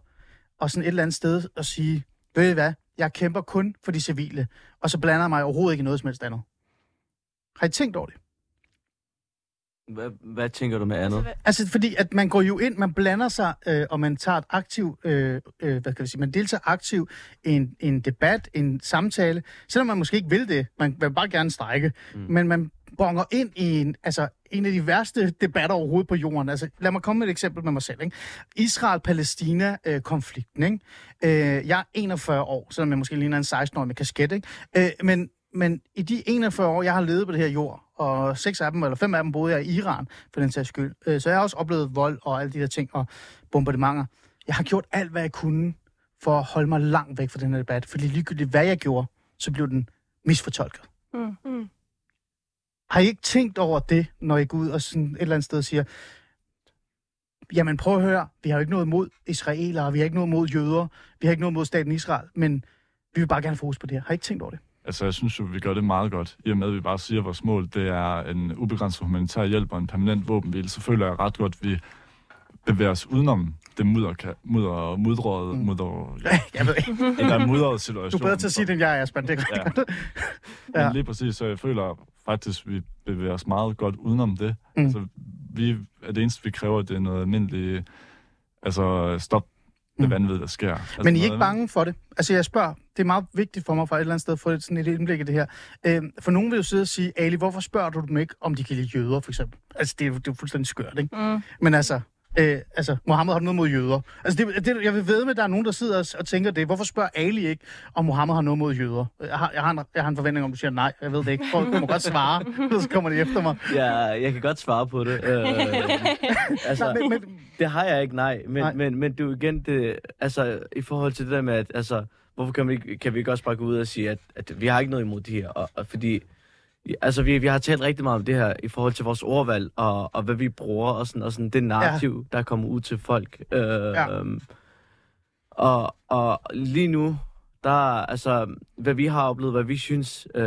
at sådan et eller andet sted at sige, ved I hvad, jeg kæmper kun for de civile, og så blander jeg mig overhovedet ikke i noget som helst andet. Har I tænkt over det? Hvad, hvad tænker du med andet? hvad- Altså, fordi at man går jo ind, man blander sig, øh, og man tager et aktiv, øh, øh, hvad kan vi sige, man deltager aktivt i en, en debat, en samtale, selvom man måske ikke vil det, man vil bare gerne strække, mm. men man bonger ind i en, altså, en af de værste debatter overhovedet på jorden. Altså, lad mig komme med et eksempel med mig selv. Ikke? Israel-Palæstina-konflikten. Ikke? Øh, jeg er 41 år, selvom jeg måske ligner en 16-årig med kasket. Ikke? Øh, men, men i de 41 år, jeg har levet på det her jord, og seks af dem, eller fem af dem, boede jeg i Iran, for den sags skyld. Øh, så jeg har også oplevet vold og alle de der ting, og bombardementer. Jeg har gjort alt, hvad jeg kunne, for at holde mig langt væk fra den her debat. Fordi ligegyldigt hvad jeg gjorde, så blev den misfortolket. Mm. Mm. Har I ikke tænkt over det, når I går ud og sådan et eller andet sted siger, jamen prøv at høre, vi har jo ikke noget mod israelere, vi har ikke noget mod jøder, vi har ikke noget mod staten Israel, men vi vil bare gerne fokus på det her. Har I ikke tænkt over det? Altså, jeg synes jo, vi gør det meget godt, i og med, at vi bare siger, at vores mål, det er en ubegrænset humanitær hjælp og en permanent våbenhvile. Så føler jeg ret godt, at vi bevæger os udenom det mudder, mudder, mudrede, Mm. mudder, ja, Jeg ved ikke. den der mudrede situation. Du er bedre til at sige det, end jeg er, Asbjørn. Det er Ja. godt. Ja. Men lige præcis, så jeg føler faktisk, at vi bevæger os meget godt udenom det. Mm. Altså, vi er det eneste, vi kræver, det er noget almindeligt, altså stop det Mm. vanvid, der sker. Altså, Men I er ikke bange for det? Altså jeg spørger, det er meget vigtigt for mig fra et eller andet sted at få et, sådan et indblik i det her. Øh, for nogen vil jo sidde og sige, Ali, hvorfor spørger du dem ikke, om de kan lide jøder, for eksempel? Altså det er jo, det er jo fuldstændig skørt, ikke? Mm. Men altså, øh, altså, Mohammed har noget mod jøder. Altså, det, det, jeg vil ved med, at der er nogen, der sidder og, og tænker det. Hvorfor spørger Ali ikke, om Mohammed har noget mod jøder? Jeg har, jeg har, en, jeg har en forventning om, at du siger nej. Jeg ved det ikke. Folk må godt svare, så kommer de efter mig. Ja, jeg kan godt svare på det. Øh, altså, Nej, men, men, det har jeg ikke, nej. Men, Nej. nej. men, men du igen, det, altså, i forhold til det der med, at altså, hvorfor kan vi, ikke- kan vi ikke også bare gå ud og sige, at, at vi har ikke noget imod det her? Og, og fordi, altså, vi, vi har talt rigtig meget om det her i forhold til vores ordvalg, og, og hvad vi bruger, og sådan, og sådan det narrativ, ja. der kommer ud til folk. Øh, Ja. ja. og, og lige nu, der, altså, hvad vi har oplevet, hvad vi synes, øh,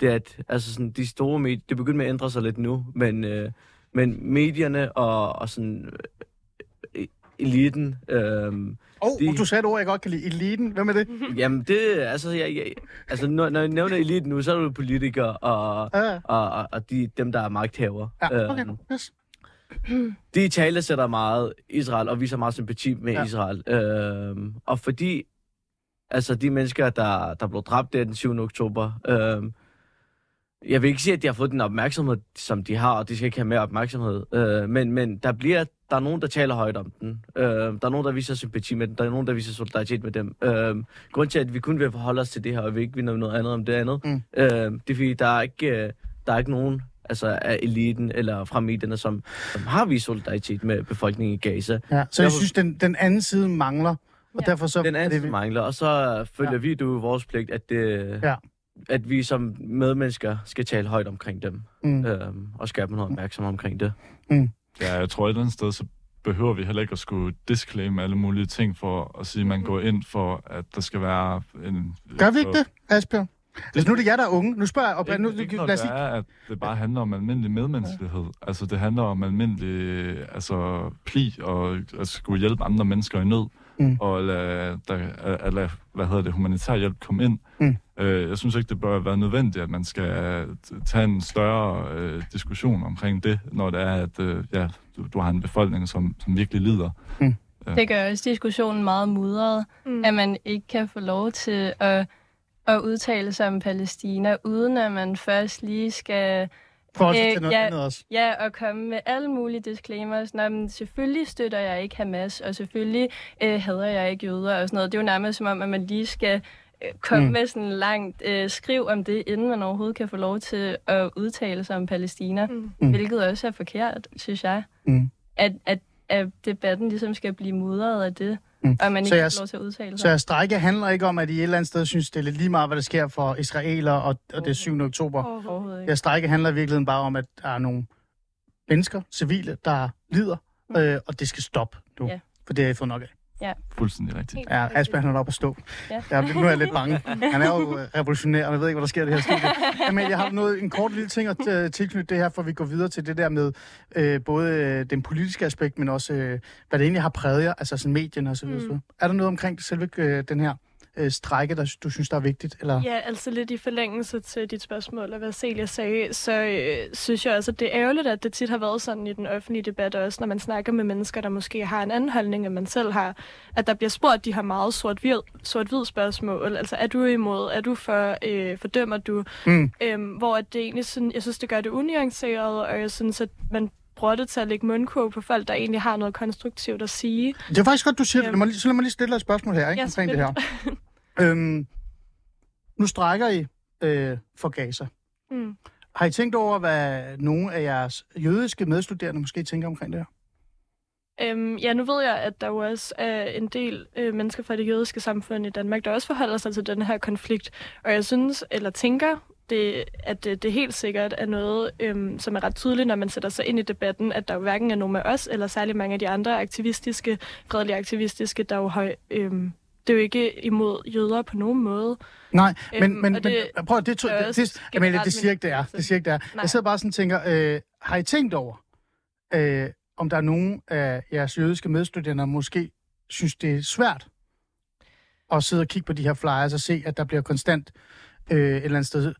det er, at altså, sådan, de store medier, det begynder med at ændre sig lidt nu, men, øh, men medierne og, og sådan, øh, eliten. Øhm, Oh, De- du sagde et ord, jeg godt kan lide. Eliten. Hvem er det? jamen, det altså, jeg, jeg, altså når, når jeg nævner eliten nu, så er det politikere og, Ja, og, og, og de, dem, der er magthaver. ja okay. Øhm, Yes. de tale sætter meget Israel og viser meget sympati med ja. Israel. Øhm, og fordi altså de mennesker, der, der blev dræbt der den 7. oktober, øhm, jeg vil ikke sige, at de har fået den opmærksomhed, som de har, og de skal ikke have mere opmærksomhed. Øh, men, men der bliver der er nogen, der taler højt om den. Øh, der er nogen, der viser sympati med den. Der er nogen, der viser solidaritet med dem. Øh, grund til, at vi kun vil forholde os til det her, og vi ikke vil noget andet om det andet, Mm. øh, det er fordi, der er ikke, øh, der er ikke nogen altså af eliten eller fra medierne, som, som har vist solidaritet med befolkningen i Gaza. Ja, så jeg Derfor- synes, den, den anden side mangler, og Ja. derfor så... Den anden det, mangler, og så følger ja. vi du vores pligt, at, det, Ja. Ja. at vi som medmennesker skal tale højt omkring dem, Mm. mm. øhm, og skabe noget opmærksomhed omkring det. Ja, jeg tror et eller andet sted, så behøver vi heller ikke at skulle disclaim alle mulige ting for at sige, at man går ind for, at der skal være en... Gør vi ikke det, Asbjørn? Altså, nu er det jer, der er unge. Nu spørger jeg... Og, Ikke, nu, ikke lad os det sige, er, at det bare handler om almindelig medmenneskelighed. Altså, det handler om almindelig altså, pli og at skulle hjælpe andre mennesker i nød. Mm. Og lade, der, at, at lade, hvad hedder det, humanitær hjælp komme ind. Mm. Øh, jeg synes ikke, det bør være nødvendigt, at man skal tage en større øh, diskussion omkring det, når det er, at øh, ja, du, du har en befolkning, som, som virkelig lider. Det gør også diskussionen meget mudret, Mm. at man ikke kan få lov til at, at udtale sig om Palæstina, uden at man først lige skal forhold øh, til noget ja. andet også. Ja, og komme med alle mulige disclaimers. Nå, men selvfølgelig støtter jeg ikke Hamas, og selvfølgelig øh, hader jeg ikke jøder og sådan noget. Det er jo nærmest som om, at man lige skal komme Mm. mm. med sådan en langt øh, skriv om det, inden man overhovedet kan få lov til at udtale sig om Palæstina. Mm. Mm. Mm. Hvilket også er forkert, synes jeg. Mm. At, at, at debatten ligesom skal blive mudret af det, Mm. mm. og man ikke jeg- får lov til at udtale sig. Så jeres strække handler ikke om, at I et eller andet sted synes, det er lidt lige meget, hvad der sker for israeler og, og det 7. oktober. Overhovedet ikke. Jeres strække handler i virkeligheden bare om, at der er nogle mennesker, civile, der lider, øh, og det skal stoppe nu. Ja. For det har I fået nok af. Fuldstændig rigtigt. Ja. Asbjørn han er oppe at stå. Ja. Ja, nu er jeg lidt bange. Han er jo øh, revolutionær, og jeg ved ikke, hvad der sker i det her studie. Jamen, jeg har noget, en kort lille ting at øh, tilknytte det her, for vi går videre til det der med øh, både øh, den politiske aspekt, men også, øh, hvad det egentlig har præget jer, altså sådan medierne og så videre. Mm. Er der noget omkring det, selve øh, den her øh, strække, der du synes, der er vigtigt? Eller? Ja, altså lidt i forlængelse til dit spørgsmål, og hvad Celia sagde, så øh, synes jeg også, at det er ærgerligt, at det tit har været sådan i den offentlige debat, også når man snakker med mennesker, der måske har en anden holdning, end man selv har, at der bliver spurgt de her meget sort-hvid sort spørgsmål. Altså, er du imod? Er du for? Øh, fordømmer du? Mm. Øhm, hvor at det egentlig sådan, jeg synes, det gør det unuanceret, og jeg synes, at man det til at lægge mundkurv på folk, der egentlig har noget konstruktivt at sige. Det er faktisk godt, du siger det. Lad mig lige- Så lad mig lige stille dig et spørgsmål her, ikke? Ja, omkring det her. øhm, nu strækker I øh, for Gaza. Mm. Har I tænkt over, hvad nogle af jeres jødiske medstuderende måske tænker omkring det her? Øhm, ja, nu ved jeg, at der jo også er en del øh, mennesker fra det jødiske samfund i Danmark, der også forholder sig til den her konflikt. Og jeg synes, eller tænker, det, at det, det helt sikkert er noget, øhm, som er ret tydeligt, når man sætter sig ind i debatten, at der jo hverken er nogen af os, eller særlig mange af de andre aktivistiske, fredelige aktivistiske, der jo har... Øhm, det er jo ikke imod jøder på nogen måde. Nej, men, Øhm, men, det prøv at det, to, det, det, generelt det siger ikke, det er. Det siger ikke, det er. Nej. Jeg sidder bare sådan og tænker, øh, har I tænkt over, øh, om der er nogen af jeres jødiske medstuderende, måske synes, det er svært at sidde og kigge på de her flyers og se, at der bliver konstant øh, et eller andet sted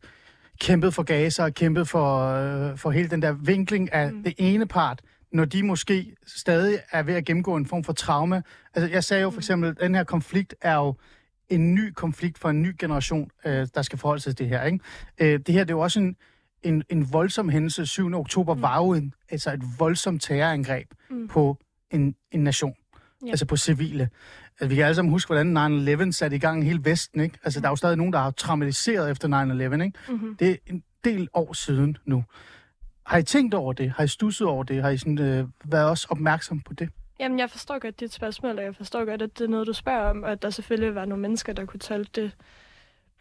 kæmpet for Gaza og kæmpet for, øh, for hele den der vinkling af mm. Mm. det ene part, når de måske stadig er ved at gennemgå en form for traume. Altså, jeg sagde jo for eksempel, at den her konflikt er jo en ny konflikt for en ny generation, øh, der skal forholde sig til det her. Ikke? Øh, det her det er jo også en, en, en voldsom hændelse. 7. oktober mm. var jo en, altså et voldsomt terrorangreb mm. Mm. på en, en nation. Ja. Altså på civile. Altså, vi kan alle sammen huske, hvordan 9-11 satte i gang hele Vesten. Ikke? Altså, der er jo stadig nogen, der har traumatiseret efter 9-11. Ikke? Mm-hmm. Det er en del år siden nu. Har I tænkt over det? Har I stusset over det? Har I sådan, øh, været også opmærksom på det? Jamen, jeg forstår godt dit spørgsmål, og jeg forstår godt, at det er noget, du spørger om, og at der selvfølgelig var nogle mennesker, der kunne tolke det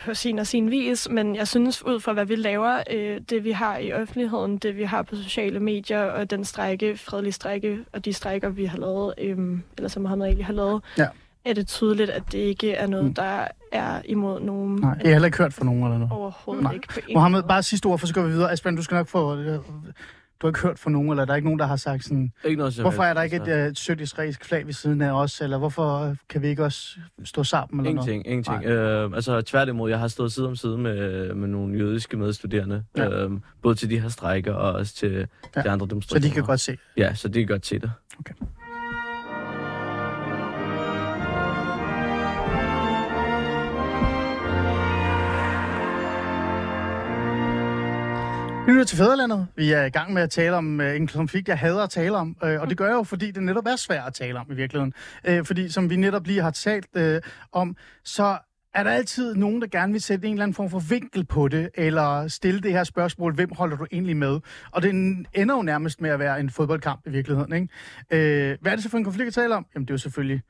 på sin og sin vis, men jeg synes, ud fra hvad vi laver, øh, det vi har i offentligheden, det vi har på sociale medier, og den strække, fredelige strække, og de strækker, vi har lavet, øh, eller som Mohammed egentlig har lavet, Ja. Er det tydeligt, at det ikke er noget, Mm. der er imod nogen Nej, jeg har heller ikke hørt fra nogen eller noget. overhovedet Nej. ikke på Mohammed, måde. bare sidste ord, for så går vi videre. Asbjørn, du skal nok få... Øh, Du har ikke hørt fra nogen, eller der er ikke nogen, der har sagt sådan, Ikke noget hvorfor er der ikke et altså. uh, sødt israelsk flag ved siden af os, eller hvorfor kan vi ikke også stå sammen? Eller Ingenting, ingenting. Øh, altså tværtimod, jeg har stået side om side med, med nogle jødiske medstuderende. Ja. Øh, både til de her strækker og også til Ja. de andre Noget? Så demonstrationer. de kan godt se. Ja, så de kan godt se det. Vi lytter til Fæderlandet. Vi er i gang med at tale om øh, en konflikt, jeg hader at tale om. Øh, og det gør jeg jo, fordi det netop er svært at tale om i virkeligheden. Øh, fordi som vi netop lige har talt øh, om, så er der altid nogen, der gerne vil sætte en eller anden form for vinkel på det, eller stille det her spørgsmål, hvem holder du egentlig med? Og det ender jo nærmest med at være en fodboldkamp i virkeligheden. Ikke? Øh, hvad er det så for en konflikt at tale om? Jamen det er jo selvfølgelig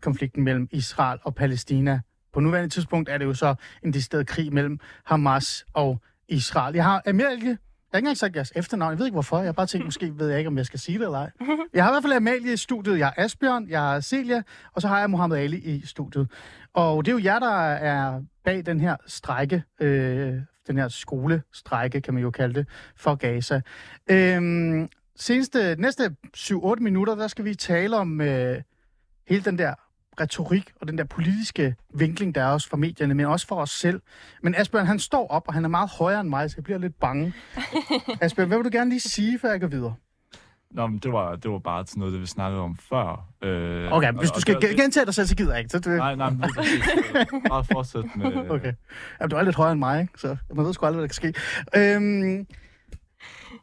konflikten mellem Israel og Palæstina. På nuværende tidspunkt er det jo så en decideret krig mellem Hamas og Israel. Jeg har Amalie, har ikke engang sagt jeres efternavn. Jeg ved ikke hvorfor. Jeg har bare tænkt, måske ved jeg ikke, om jeg skal sige det eller ej. Jeg har i hvert fald Amalie i studiet. Jeg er Asbjørn, jeg er Celia, og så har jeg Mohammed Ali i studiet. Og det er jo jer, der er bag den her strække, øh, den her skolestrække, kan man jo kalde det, for Gaza. Øhm, seneste, næste 7-8 minutter, der skal vi tale om øh, hele den der retorik og den der politiske vinkling, der er også fra medierne, men også for os selv. Men Asbjørn, han står op, og han er meget højere end mig, så jeg bliver lidt bange. Asbjørn, hvad vil du gerne lige sige, før jeg går videre? Nå, men det var, det var bare sådan noget, det vi snakkede om før. Øh, Okay, og- hvis du og skal det var- gen- gentage dig selv, så gider jeg ikke. Så det, Nej, nej, men præcis. Øh, Bare fortsæt med... Okay. Jamen, du er lidt højere end mig, ikke? så man ved sgu aldrig, hvad der kan ske. Øhm,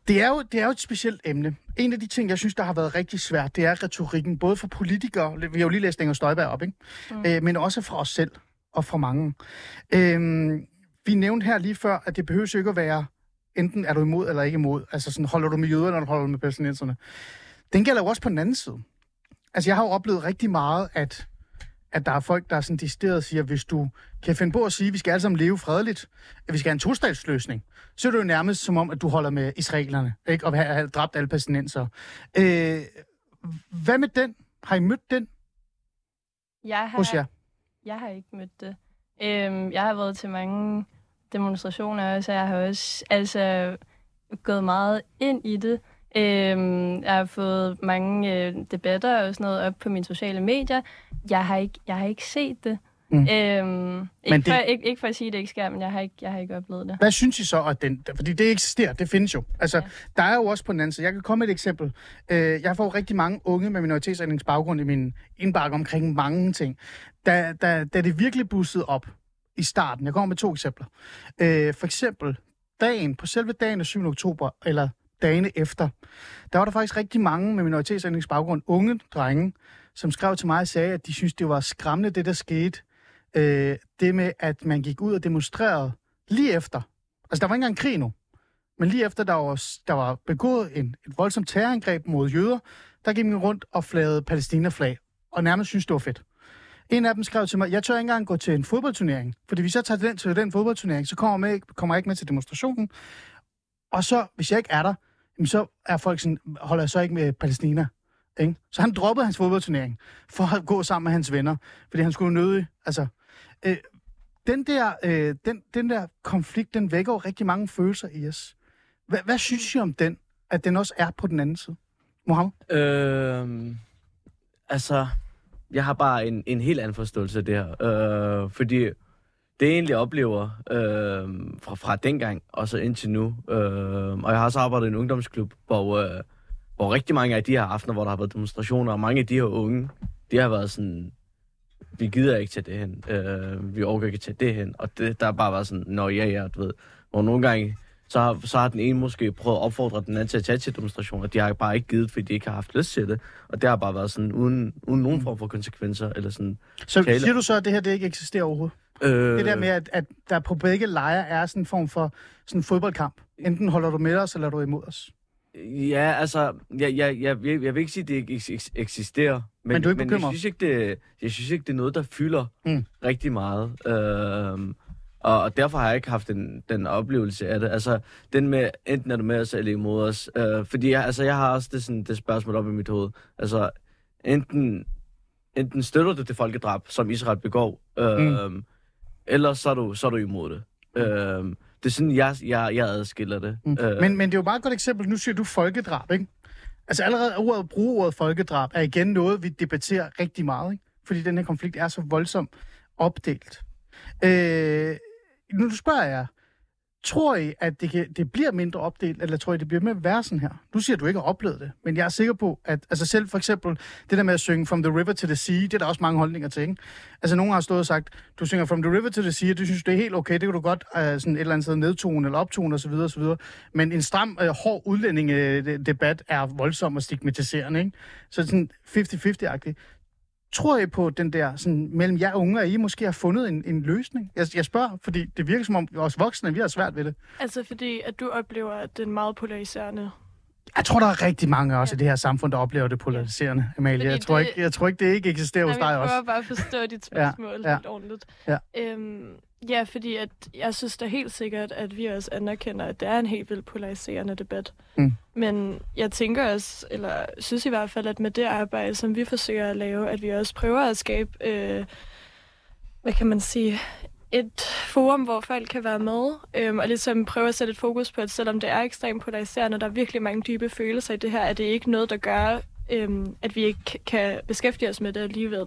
det, er jo, det er jo et specielt emne. En af de ting, jeg synes, der har været rigtig svært, det er retorikken, både for politikere, vi har jo lige læst Inger Støjberg op, ikke? Mm. Øh, men også fra os selv og fra mange. Øhm, vi nævnte her lige før, at det behøver jo ikke at være, enten er du imod eller ikke imod. Altså sådan, holder du med jøderne, eller holder du med palæstinenserne? Den gælder jo også på den anden side. Altså, jeg har jo oplevet rigtig meget, at at der er folk, der er sådan decideret siger, hvis du kan finde på at sige, at vi skal alle sammen leve fredeligt, at vi skal have en tostatsløsning, så er det jo nærmest som om, at du holder med israelerne, ikke? og have, have dræbt alle palæstinenser. Øh, hvad med den? Har I mødt den Jeg har, hos jer? jeg har ikke mødt det. Øhm, jeg har været til mange demonstrationer også, og jeg har også altså, gået meget ind i det. Øhm, jeg har fået mange øh, debatter og sådan noget op på mine sociale medier. Jeg har ikke, jeg har ikke set det. Mm. Øhm, ikke, det- for, ikke, ikke for at sige, at det ikke sker, men jeg har ikke, jeg har ikke oplevet det. Hvad synes I så, at den... Fordi det eksisterer, det findes jo. Altså, ja. Der er jo også på den anden side. Jeg kan komme med et eksempel. Øh, jeg får rigtig mange unge med minoritetsretningsbaggrund i min indbakke omkring mange ting. Da, da, da det virkelig bussede op i starten, jeg kommer med to eksempler. Øh, for eksempel dagen, på selve dagen af 7. oktober, eller dagene efter, der var der faktisk rigtig mange med minoritetsretningsbaggrund, unge drenge, som skrev til mig og sagde, at de synes, det var skræmmende, det der skete. Øh, det med, at man gik ud og demonstrerede lige efter. Altså, der var ikke engang krig nu. Men lige efter, der var, der var begået en, et voldsomt terrorangreb mod jøder, der gik man rundt og flagede palæstinaflag, og nærmest synes det var fedt. En af dem skrev til mig, jeg tør ikke engang gå til en fodboldturnering, fordi hvis jeg tager den til den fodboldturnering, så kommer jeg, med, kommer jeg ikke med til demonstrationen. Og så, hvis jeg ikke er der, jamen, så er folk sådan, holder jeg så ikke med Palæstina. Ikke? Så han droppede hans fodboldturnering for at gå sammen med hans venner, fordi han skulle nødig, altså, øh, den der, øh, den, den der konflikt, den vækker jo rigtig mange følelser i os. Hvad, hvad synes I om den, at den også er på den anden side? Mohammed? Øh, altså, jeg har bare en, en helt anden forståelse af det her. Øh, fordi det jeg egentlig oplever øh, fra, fra dengang og så indtil nu, øh, og jeg har også arbejdet i en ungdomsklub, hvor, øh, hvor rigtig mange af de her aftener, hvor der har været demonstrationer, og mange af de her unge, de har været sådan, vi gider ikke tage det hen, øh, vi overgår ikke tage det hen, og det, der har bare været sådan, nå ja, ja, du ved, hvor nogle gange, så har, så har den ene måske prøvet at opfordre den anden til at tage til demonstrationer. De har bare ikke givet, fordi de ikke har haft lyst til det. Og det har bare været sådan, uden, uden nogen form for konsekvenser. Eller sådan, Så Tale- siger du så, at det her det ikke eksisterer overhovedet? Øh, Det der med, at, at der på begge lejre er sådan en form for sådan en fodboldkamp. Enten holder du med os, eller er du imod os. Ja, altså, jeg, jeg, jeg, jeg, jeg vil ikke sige, at det ikke eks- eks- eksisterer. Men, Men du er ikke men jeg, synes ikke, det, jeg synes ikke, det er noget, der fylder Mm. rigtig meget. Øhm, og, og derfor har jeg ikke haft den, den oplevelse af det. Altså, den med, enten er du med os eller imod os. Øh, fordi jeg, altså, jeg har også det, sådan, det spørgsmål op i mit hoved. Altså, enten, enten støtter du det folkedrab, som Israel begår, øh, mm. Eller så er, du, så er du imod det. Øh, det er sådan, jeg, jeg, jeg adskiller det. Mm. Øh, Men, men det er jo bare et godt eksempel. Nu siger du folkedrab, ikke? Altså allerede ordet, at bruge ordet folkedrab er igen noget, vi debatterer rigtig meget, ikke? Fordi den her konflikt er så voldsomt opdelt. Øh, nu spørger jeg, tror I, at det, kan, det bliver mindre opdelt, eller tror I, det bliver mere at sådan her? Nu siger du ikke har oplevet det, men jeg er sikker på, at altså selv for eksempel det der med at synge From the River to the Sea, det er der også mange holdninger til, ikke? Altså nogen har stået og sagt, du synger From the River to the Sea, og du synes, det er helt okay, det kan du godt uh, sådan et eller andet sted nedtone eller optone osv. osv. Men en stram, uh, hård udlændingedebat øh, er voldsom og stigmatiserende, ikke? Så sådan 50-50-agtigt. Tror I på den der, sådan, mellem jer unge, at I måske har fundet en, en løsning? Jeg, jeg spørger, fordi det virker som om, os voksne, vi har svært ved det. Altså fordi, at du oplever, at det er meget polariserende. Jeg tror, der er rigtig mange også ja. i det her samfund, der oplever det polariserende, Amalie. Fordi Jeg tror, det- ikke, jeg tror ikke, det ikke eksisterer hos Nej, dig også. prøver bare at forstå dit spørgsmål ja. helt ordentligt. Ja. Øhm, ja, fordi at jeg synes da helt sikkert, at vi også anerkender, at det er en helt vildt polariserende debat. Mm. Men jeg tænker også, eller synes i hvert fald, at med det arbejde, som vi forsøger at lave, at vi også prøver at skabe, øh, hvad kan man sige, et forum, hvor folk kan være med, øhm, og ligesom prøve at sætte et fokus på, at selvom det er ekstremt polariserende, og der er virkelig mange dybe følelser i det her, at det ikke noget, der gør, øhm, at vi ikke kan beskæftige os med det alligevel.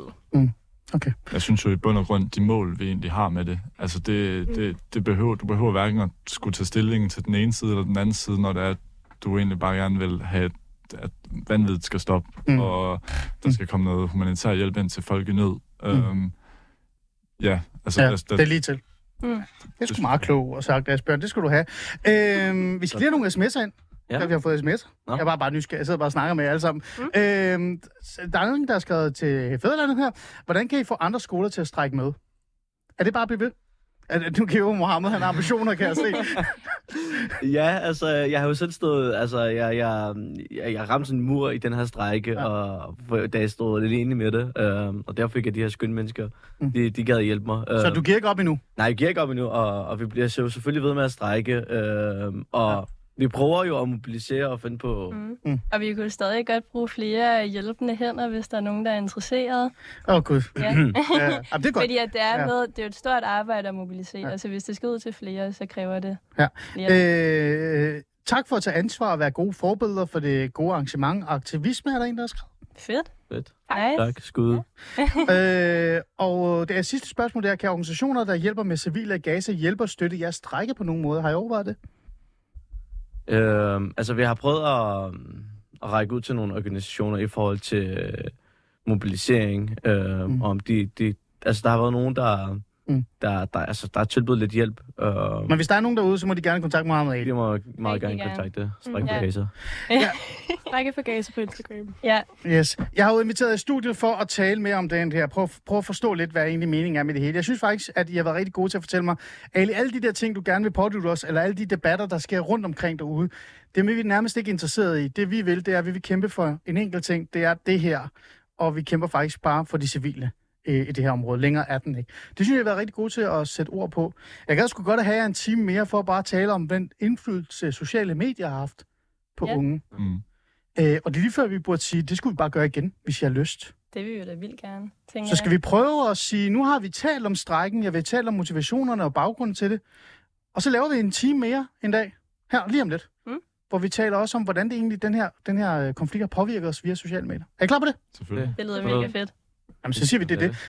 Okay. Jeg synes jo i bund og grund, de mål, vi egentlig har med det, altså det, Mm. det, det behøver, du behøver hverken at skulle tage stilling til den ene side eller den anden side, når det er, at du egentlig bare gerne vil have, at, at vanvittigt skal stoppe, Mm. mm. og der skal komme noget humanitær hjælp ind til folk i nød. Mm. Øhm, ja, altså... Ja, der, der, det er lige til. Mm. Det er sgu meget klogt og sagt, Asbjørn. Det skal du have. Øhm, vi skal lige have nogle sms'er ind. Ja. Vi har fået sms'er. Nå. Jeg er bare, nysgerrig. Jeg sidder bare og snakker med jer alle sammen. Mm. Øhm, der er nogen, der har skrevet til Fæderlandet her. Hvordan kan I få andre skoler til at strække med? Er det bare at blive ved? Det- Nu kan jo Mohammed, han har ambitioner, kan jeg se. Ja, altså, jeg har jo selv stået, altså, jeg, jeg, jeg, jeg ramte sådan en mur i den her strække, Ja. og da jeg stod lidt enig med det, øh, og der fik jeg de her skønne mennesker, Mm. de, de gad hjælpe mig. Så Øh, du giver ikke op endnu? Nej, jeg giver ikke op endnu, og, og vi bliver selvfølgelig ved med at strække, øh, og ja. Vi prøver jo at mobilisere og finde på... Mm. Mm. Og vi kunne stadig godt bruge flere hjælpende hænder, hvis der er nogen, der er interesseret. Åh, oh, gud. Ja. Ja, Jamen, det er godt. Fordi at det er, Ja. ja. noget, det er jo et stort arbejde at mobilisere, Ja. ja. så hvis det skal ud til flere, så kræver det Ja. flere. Øh, tak for at tage ansvar og være gode forbilleder for det gode arrangement. Aktivisme er der en, der har skrevet. Fedt. Fedt. Nice. Tak, skud. øh, og det er sidste spørgsmål, det er, kan organisationer, der hjælper med civile i Gaza, hjælpe og støtte jeres strække på nogen måde? Har I overvejet det? Øh, altså, vi har prøvet at, at række ud til nogle organisationer i forhold til øh, mobilisering, øh, Mm. mm. om de, de... Altså, der har været nogen, der... Mm. Der, der, altså, der er tilbudt lidt hjælp. Øh, Men hvis der er nogen derude, så må de gerne kontakte Mohammed Ali. de må meget gerne gerne. kontakte Stræk Mm, på ja. Gaza. Række for Gaza på Instagram. Ja, Yes. Jeg har jo inviteret i studiet for at tale mere om den her. Prøv, prøv at forstå lidt, hvad egentlig meningen er med det hele. Jeg synes faktisk, at I har været rigtig gode til at fortælle mig, Ali, alle de der ting, du gerne vil pådute os, eller alle de debatter, der sker rundt omkring derude, det er vi nærmest ikke interesseret i. Det vi vil, det er, at vi vil kæmpe for en enkelt ting. Det er det her. Og vi kæmper faktisk bare for de civile øh, i det her område. Længere er den ikke. Det synes jeg, har været rigtig gode til at sætte ord på. Jeg gad sgu godt at have jer en time mere for at bare tale om den indflydelse, sociale medier har haft på Ja. unge. mm. Øh, og det er lige før, vi burde sige, det skulle vi bare gøre igen, hvis jeg har lyst. det vil vi da vildt gerne, tænker Så skal vi prøve at sige, nu har vi talt om strækken, jeg vil tale om motivationerne og baggrunden til det. Og så laver vi en time mere en dag, her lige om lidt. Mm. Hvor vi taler også om, hvordan det egentlig, den her, den her øh, konflikt har påvirket os via sociale medier. Er I klar på det? Selvfølgelig. Det lyder mega fedt. Jamen, så siger vi det, er det.